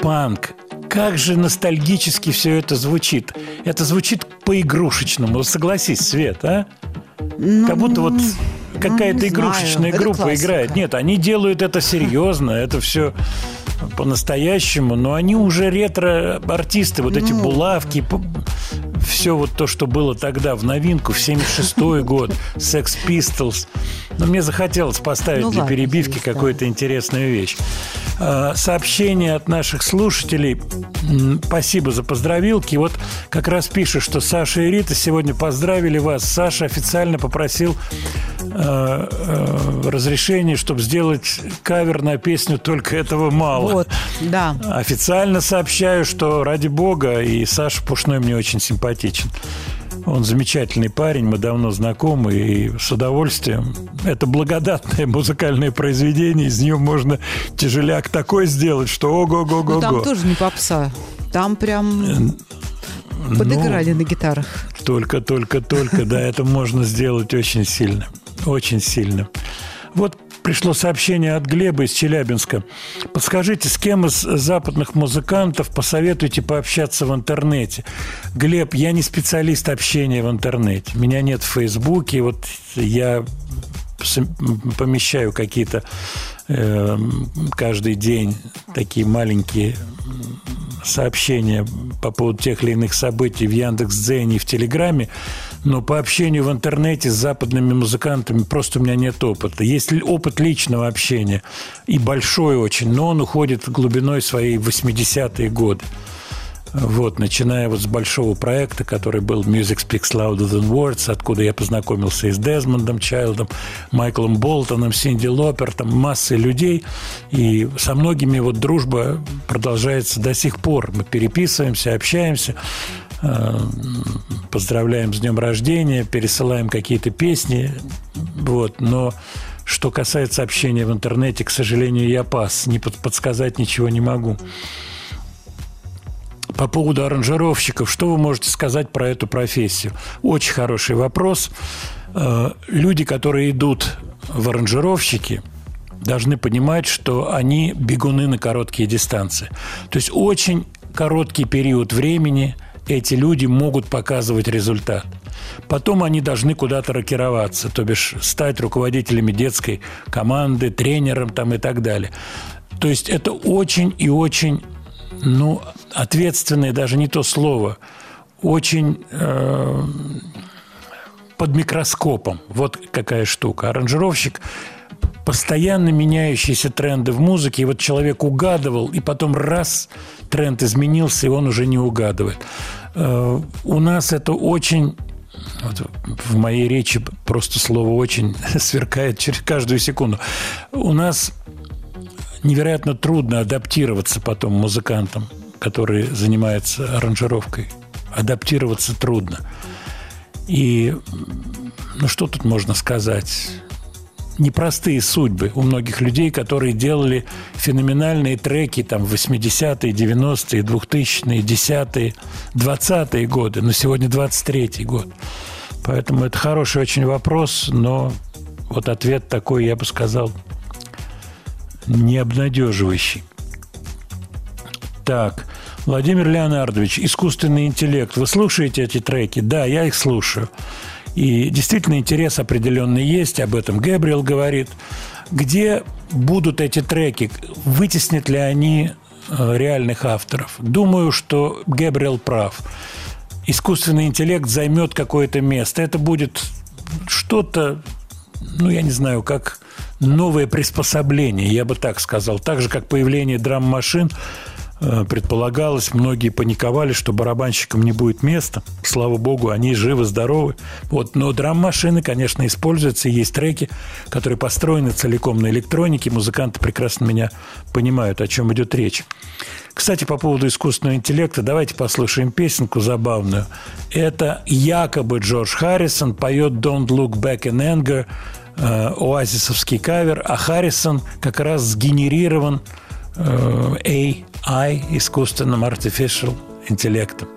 Панк. Как же ностальгически все это звучит. Это звучит по-игрушечному. Согласись, Свет, а? как будто вот какая-то не игрушечная знаю. Группа играет. Нет, они делают это серьезно, это все по-настоящему, но они уже ретро-артисты, вот Ну. эти булавки, все вот то, что было тогда в новинку, в 76-й год, Sex Pistols. Но мне захотелось поставить Ну для ладно, перебивки какую-то интересную вещь. А, Сообщение от наших слушателей. Спасибо за поздравилки. Вот как раз пишет, что Саша и Рита сегодня поздравили вас. Саша официально попросил э, э, разрешение, чтобы сделать кавер на песню «Только этого мало». Вот, да. Официально сообщаю, что ради бога, и Саша Пушной мне очень симпатичен. Он замечательный парень, мы давно знакомы, и с удовольствием. Это благодатное музыкальное произведение, из нее можно тяжеляк такой сделать, что Ну, там ого-го-го-го. тоже не попса. Там прям Ну, подыграли на гитарах. Только, только, только, да, это можно сделать очень сильно. Очень сильно. Вот пришло сообщение от Глеба из Челябинска. Подскажите, с кем из западных музыкантов посоветуйте пообщаться в интернете? Глеб, я не специалист общения в интернете. Меня нет в Фейсбуке. Вот я помещаю какие-то э, каждый день такие маленькие сообщения по поводу тех или иных событий в Яндекс.Дзене и в Телеграме, но по общению в интернете с западными музыкантами просто у меня нет опыта. Есть опыт личного общения, и большой очень, но он уходит глубиной своей в 80-е годы. Вот, начиная вот с большого проекта, который был Music Speaks Louder Than Words, откуда я познакомился и с Дезмондом Чайлдом, Майклом Болтоном, Синди Лопертом, массой людей. И со многими вот дружба продолжается до сих пор. Мы переписываемся, общаемся, поздравляем с днем рождения, пересылаем какие-то песни. Вот, но что касается общения в интернете, к сожалению, я пас. Не под- подсказать ничего не могу. По поводу аранжировщиков, что вы можете сказать про эту профессию? Очень хороший вопрос. Э, Люди, которые идут в аранжировщики, должны понимать, что они бегуны на короткие дистанции. То есть очень короткий период времени эти люди могут показывать результат. Потом они должны куда-то рокироваться, то бишь стать руководителями детской команды, тренером там и так далее. То есть это очень и очень ну, ответственное даже не то слово, очень э, под микроскопом. Вот какая штука. Аранжировщик постоянно меняющиеся тренды в музыке. И вот человек угадывал, и потом раз тренд изменился, и он уже не угадывает. Э, У нас это очень вот в моей речи просто слово «очень» сверкает через каждую секунду. У нас невероятно трудно адаптироваться потом музыкантам, которые занимаются аранжировкой. Адаптироваться трудно. И ну что тут можно сказать? Непростые судьбы у многих людей, которые делали феноменальные треки там в 80-е, 90-е, 2000-е, 10-е, 20-е годы, но сегодня 23-й год. Поэтому это хороший очень вопрос, но вот ответ такой, я бы сказал, не обнадеживающий. Так, Владимир Леонардович, искусственный интеллект. Вы слушаете эти треки? Да, я их слушаю. И действительно интерес определенный есть, об этом Гэбриэл говорит. Где будут эти треки? Вытеснят ли они э, реальных авторов? Думаю, что Гэбриэл прав. Искусственный интеллект займет какое-то место. Это будет что-то, ну, я не знаю, как новое приспособление, я бы так сказал. Так же, как появление драм-машин предполагалось, многие паниковали, что барабанщикам не будет места. Слава богу, они живы, здоровы. Вот, но драм-машины, конечно, используются. Есть треки, которые построены целиком на электронике. Музыканты прекрасно меня понимают, о чем идет речь. Кстати, по поводу искусственного интеллекта, давайте послушаем песенку забавную. Это якобы Джордж Харрисон поет «Don't look back in anger», э, оазисовский кавер, а Харрисон как раз сгенерирован э, AI, искусственным artificial интеллектом.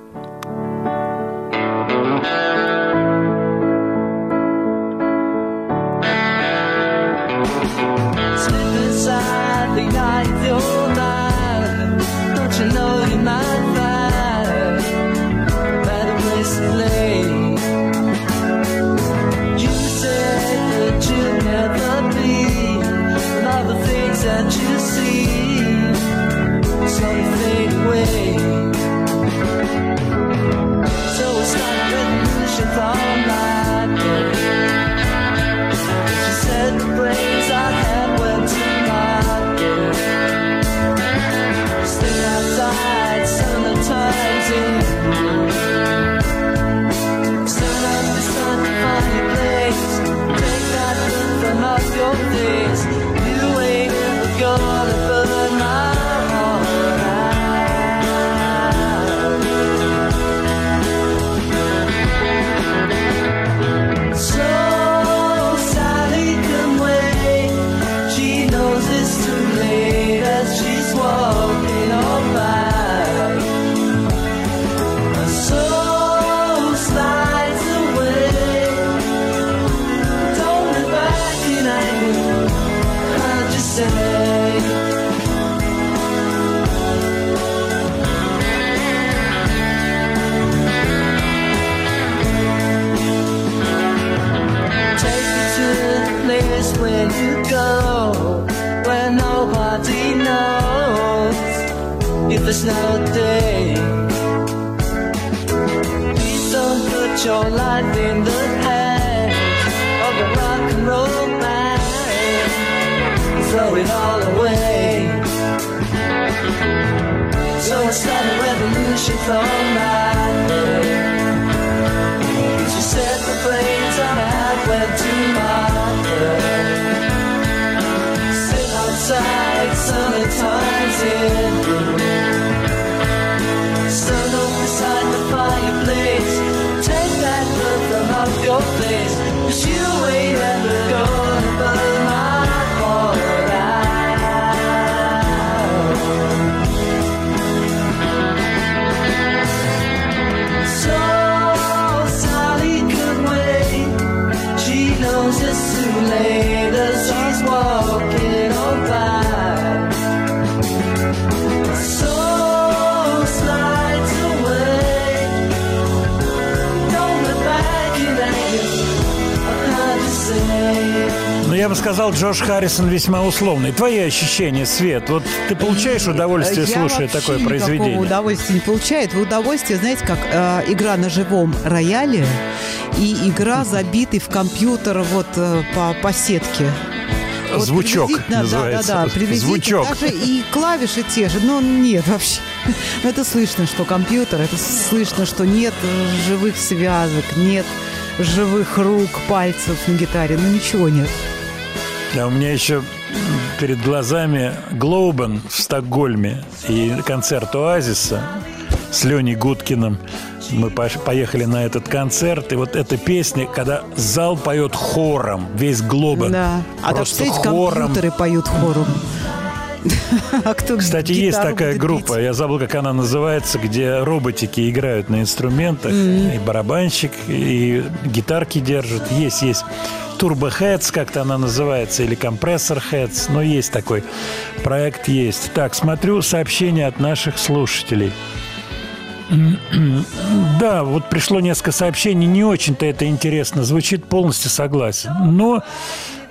Джош Харрисон весьма условный. Твои ощущения, Свет? Вот ты получаешь удовольствие, Я слушая такое произведение? удовольствия не получает. Вы удовольствие, знаете, как э, игра на живом рояле и игра, забитый в компьютер вот э, по, по сетке. Вот звучок называется. Да, да, да, Звучок. Даже и клавиши те же, но нет вообще. Ну, Это слышно, что компьютер, это слышно, что нет живых связок, нет живых рук, пальцев на гитаре, ну ничего нет. Да, у меня еще перед глазами Глоубен в Стокгольме и концерт Оазиса с Леней Гудкиным. Мы поехали на этот концерт, и вот эта песня, когда зал поет хором, весь Глобен. Да. А так, просто кстати, хором. компьютеры поют хором. А кто Кстати, есть такая группа, петь? я забыл, как она называется, где роботики играют на инструментах, и барабанщик, и гитарки держат. Есть, есть. Heads как-то она называется, или Compressor Heads, но есть такой проект, есть. Так, смотрю сообщения от наших слушателей. Да, вот пришло несколько сообщений, не очень-то это интересно, звучит полностью согласен. Но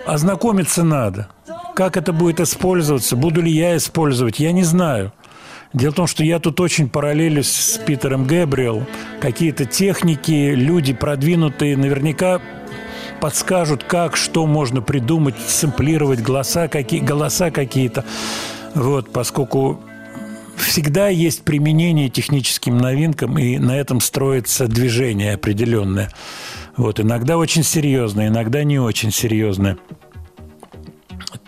ознакомиться надо. Как это будет использоваться, буду ли я использовать, я не знаю. Дело в том, что я тут очень параллелюсь с Питером Гэбриэл. Какие-то техники, люди продвинутые наверняка подскажут, как, что можно придумать, сэмплировать голоса, какие, голоса какие-то. Вот, поскольку всегда есть применение техническим новинкам, и на этом строится движение определенное. Вот, иногда очень серьезное, иногда не очень серьезное.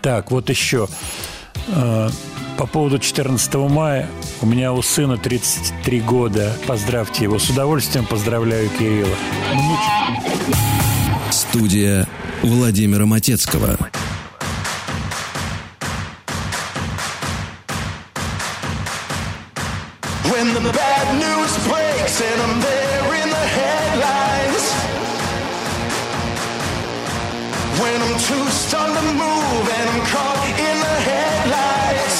Так, вот еще. Э, По поводу 14 мая у меня у сына 33 года. Поздравьте его. С удовольствием поздравляю Кирилла. Студия Владимира Матецкого. When the bad news breaks and I'm there in the headlines. When I'm too stunned to move and I'm caught in the headlights.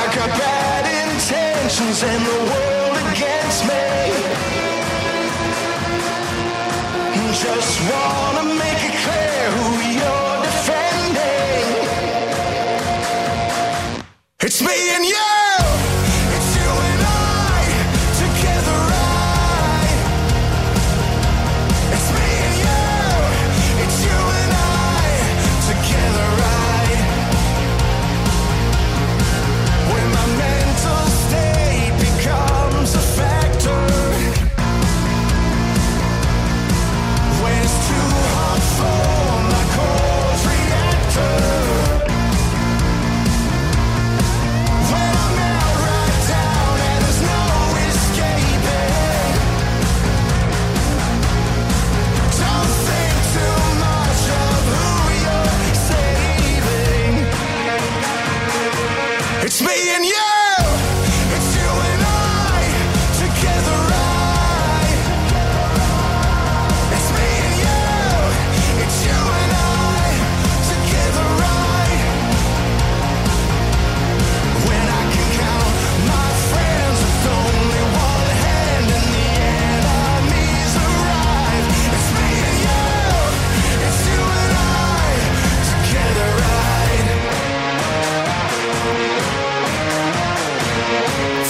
I got bad intentions and the world against me. It's me and you.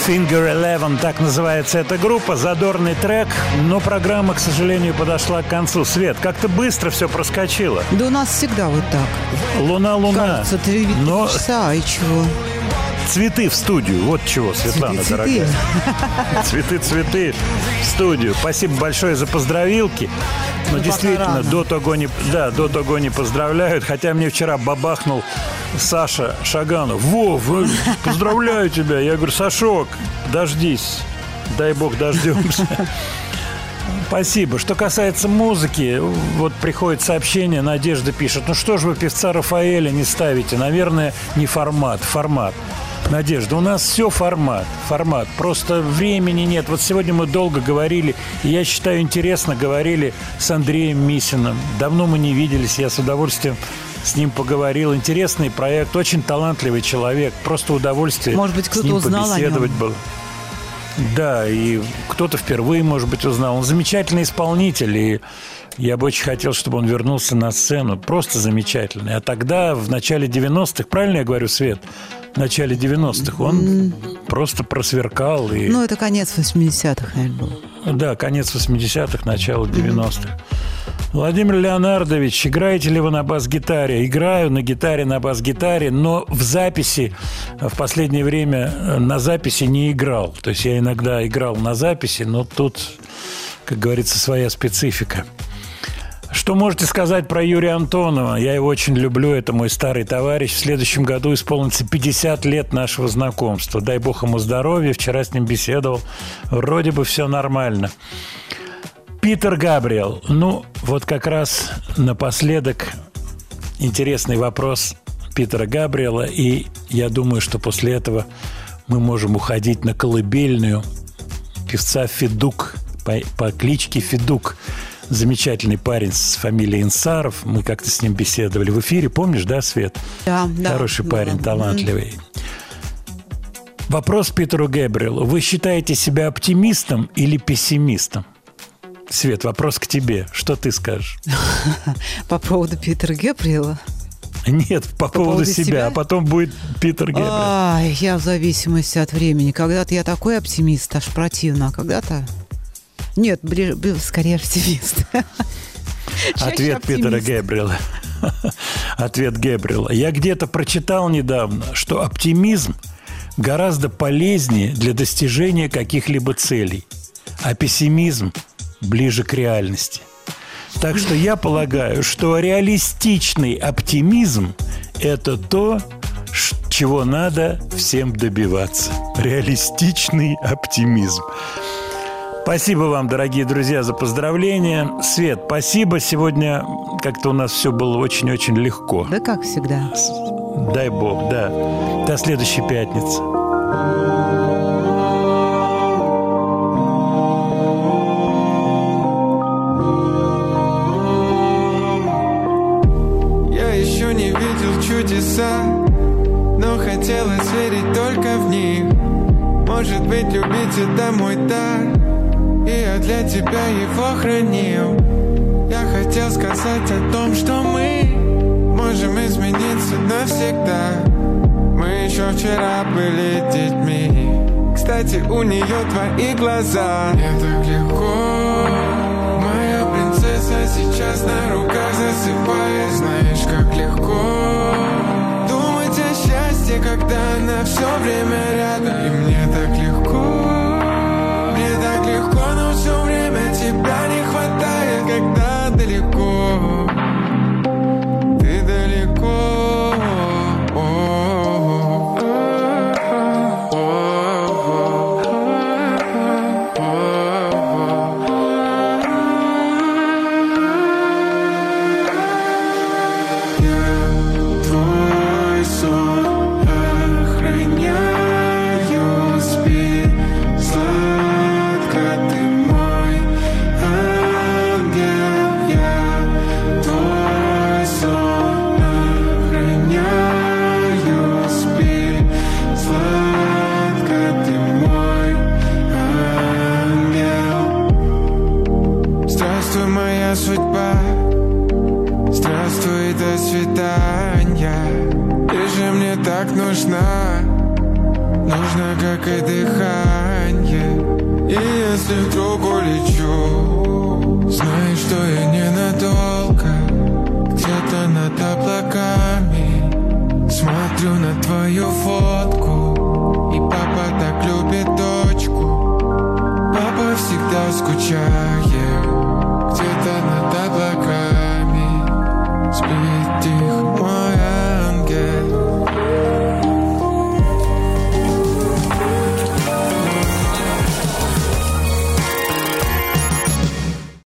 Finger Eleven, так называется эта группа. Задорный трек, но программа, к сожалению, подошла к концу. Свет, как-то быстро все проскочило. Да у нас всегда вот так. Луна, луна. Кажется, три Но часа, и чего? Цветы в студию. Вот чего, Светлана, Цветы, дорогая. цветы. Цветы, в студию. Спасибо большое за поздравилки. Но Ну, действительно, до того, не, да, до того не поздравляют. Хотя мне вчера бабахнул Саша Шаганов. Вов, поздравляю тебя. Я говорю, Сашок, дождись. Дай бог дождемся. Спасибо. Что касается музыки, вот приходит сообщение, Надежда пишет, ну что же вы певца Рафаэля не ставите? Наверное, не формат, формат. Надежда, у нас все формат, формат. Просто времени нет. Вот сегодня мы долго говорили, и я считаю, интересно говорили с Андреем Мисиным. Давно мы не виделись, я с удовольствием с ним поговорил. Интересный проект, очень талантливый человек. Просто удовольствие Может быть, с ним узнал побеседовать было. Да, и кто-то впервые, может быть, узнал. Он замечательный исполнитель, и я бы очень хотел, чтобы он вернулся на сцену. Просто замечательный. А тогда, в начале 90-х, правильно я говорю, Свет? В начале 90-х он просто просверкал. И... Ну, это конец 80-х, наверное, был. Да, конец 80-х, начало 90-х. Владимир Леонардович, играете ли вы на бас-гитаре? Играю на гитаре, на бас-гитаре, но в записи в последнее время э, на записи не играл. То есть я иногда играл на записи, но тут, как говорится, своя специфика. Что можете сказать про Юрия Антонова? Я его очень люблю, это мой старый товарищ. В следующем году исполнится 50 лет нашего знакомства. Дай бог ему здоровья, вчера с ним беседовал. Вроде бы все нормально. Питер Габриэл. Ну, вот как раз напоследок интересный вопрос Питера Габриэла. И я думаю, что после этого мы можем уходить на колыбельную певца Федук по, по кличке Федук. Замечательный парень с фамилией Инсаров. Мы как-то с ним беседовали в эфире. Помнишь, да, Свет? Да, да. Хороший парень, Да. талантливый. Вопрос Питеру Гэбриэлу. Вы считаете себя оптимистом или пессимистом? Свет, вопрос к тебе. Что ты скажешь? По поводу Питера Геприэла. Нет, по, поводу, поводу себя, себя? а потом будет Питер Гэбриэл. Ай, я в зависимости от времени. Когда-то я такой оптимист, аж противно, а когда-то... Нет, бли- бли- скорее оптимист. Ответ Питера оптимист. Гэбриэла. Ответ Гэбриэла. Я где-то прочитал недавно, что оптимизм гораздо полезнее для достижения каких-либо целей, а пессимизм ближе к реальности. Так что я полагаю, что реалистичный оптимизм – это то, чего надо всем добиваться. Реалистичный оптимизм. Спасибо вам, дорогие друзья, за поздравления. Свет, спасибо. Сегодня как-то у нас все было очень-очень легко. Да как всегда. Дай бог, да. До следующей пятницы. Я еще не видел чудеса Но хотелось верить только в них Может быть любить это мой дар И я для тебя его хранил. Я хотел сказать о том, что мы Можем измениться навсегда. Мы еще вчера были детьми. Кстати, у нее твои глаза. Мне так легко. Моя принцесса сейчас на руках засыпает. Знаешь, как легко Думать о счастье, когда она все время рядом. И мне так легко тебя не хватает Когда далеко